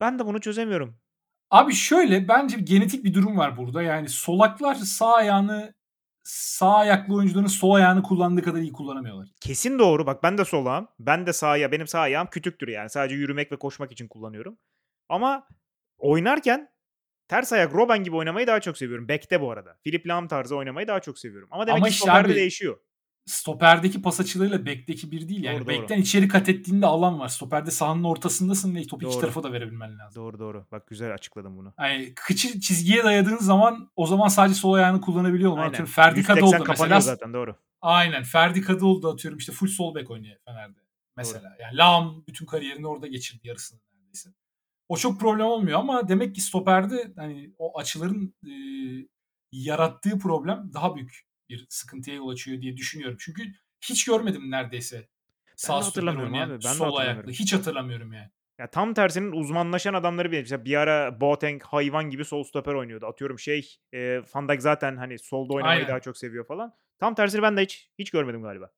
Ben de bunu çözemiyorum. Abi şöyle, bence genetik bir durum var burada. Yani solaklar sağ ayağını sağ ayaklı oyuncuların sol ayağını kullandığı kadar iyi kullanamıyorlar. Kesin doğru. Bak ben de solağım. Ben de sağ aya benim sağ ayağım kütüktür yani. Sadece yürümek ve koşmak için kullanıyorum. Ama oynarken ters ayak Robben gibi oynamayı daha çok seviyorum. Bekte bu arada. Philip Lahm tarzı oynamayı daha çok seviyorum. Ama demek Ama ki stoperde abi değişiyor. stoperdeki pas açılarıyla bekteki bir değil. Yani Doğru doğru. bekten içeri kat ettiğinde alan var. Stoperde sahanın ortasındasın ve topu iki Doğru. tarafa da verebilmen lazım. Doğru doğru. Bak güzel açıkladın bunu. Yani kıçı çizgiye dayadığın zaman o zaman sadece sol ayağını kullanabiliyor. Aynen. Atıyorum Ferdi 180 Kadıoğlu mesela. zaten doğru. Aynen. Ferdi Kadıoğlu da atıyorum işte full sol bek oynuyor Fener'de. Mesela. Yani Lahm bütün kariyerini orada geçirdi yarısını. O çok problem olmuyor ama demek ki stoperde hani o açıların e, yarattığı problem daha büyük bir sıkıntıya yol açıyor diye düşünüyorum. Çünkü hiç görmedim neredeyse Ben de sağ stoper hatırlamıyorum abi. Ben sol ayaklı. Hiç hatırlamıyorum yani. Ya tam tersinin uzmanlaşan adamları bir mesela bir ara Boateng hayvan gibi sol stoper oynuyordu. Atıyorum şey e, Van Dijk zaten hani solda oynamayı Aynen. daha çok seviyor falan. Tam tersini ben de hiç hiç görmedim galiba.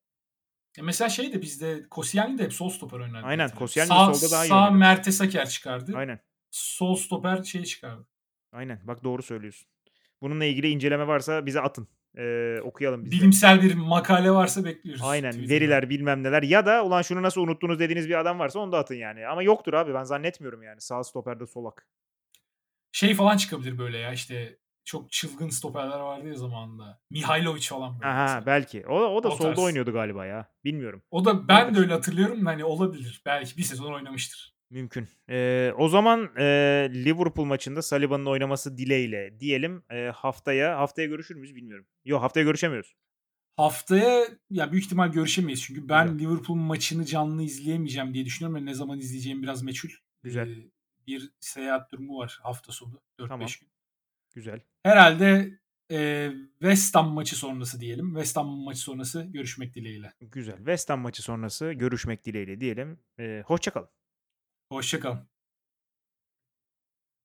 E mesela şey de bizde Koscielny de hep sol stoper oynardı. Aynen. Koscielny sağ, solda daha iyi Sağ oynadı. Mertesaker çıkardı. Aynen. Sol stoper şey çıkardı. Aynen. Bak doğru söylüyorsun. Bununla ilgili inceleme varsa bize atın. Ee, okuyalım biz. Bilimsel bir makale varsa bekliyoruz. Aynen. Twitter'da. Veriler bilmem neler. Ya da ulan şunu nasıl unuttunuz dediğiniz bir adam varsa onu da atın yani. Ama yoktur abi ben zannetmiyorum yani. Sağ stoperde solak. Şey falan çıkabilir böyle ya işte çok çılgın stoperler vardı ya zamanında. Mihailovic falan Aha mesela. belki. O, o da O solda tarz. oynuyordu galiba ya. Bilmiyorum. O da ben de Olabilir. öyle hatırlıyorum hani olabilir. Belki bir sezon oynamıştır. Mümkün. Ee, o zaman e, Liverpool maçında Saliba'nın oynaması dileğiyle diyelim. E, haftaya haftaya görüşür müyüz bilmiyorum. Yok haftaya görüşemiyoruz. Haftaya ya büyük ihtimal görüşemeyiz çünkü ben Güzel. Liverpool maçını canlı izleyemeyeceğim diye düşünüyorum ve ne zaman izleyeceğim biraz meçhul. Güzel. Ee, bir seyahat durumu var hafta sonu 4-5 Tamam. gün. Güzel. Herhalde e, West Ham maçı sonrası diyelim. West Ham maçı sonrası görüşmek dileğiyle. Güzel. West Ham maçı sonrası görüşmek dileğiyle diyelim. E, hoşça kalın. Hoşçakalın.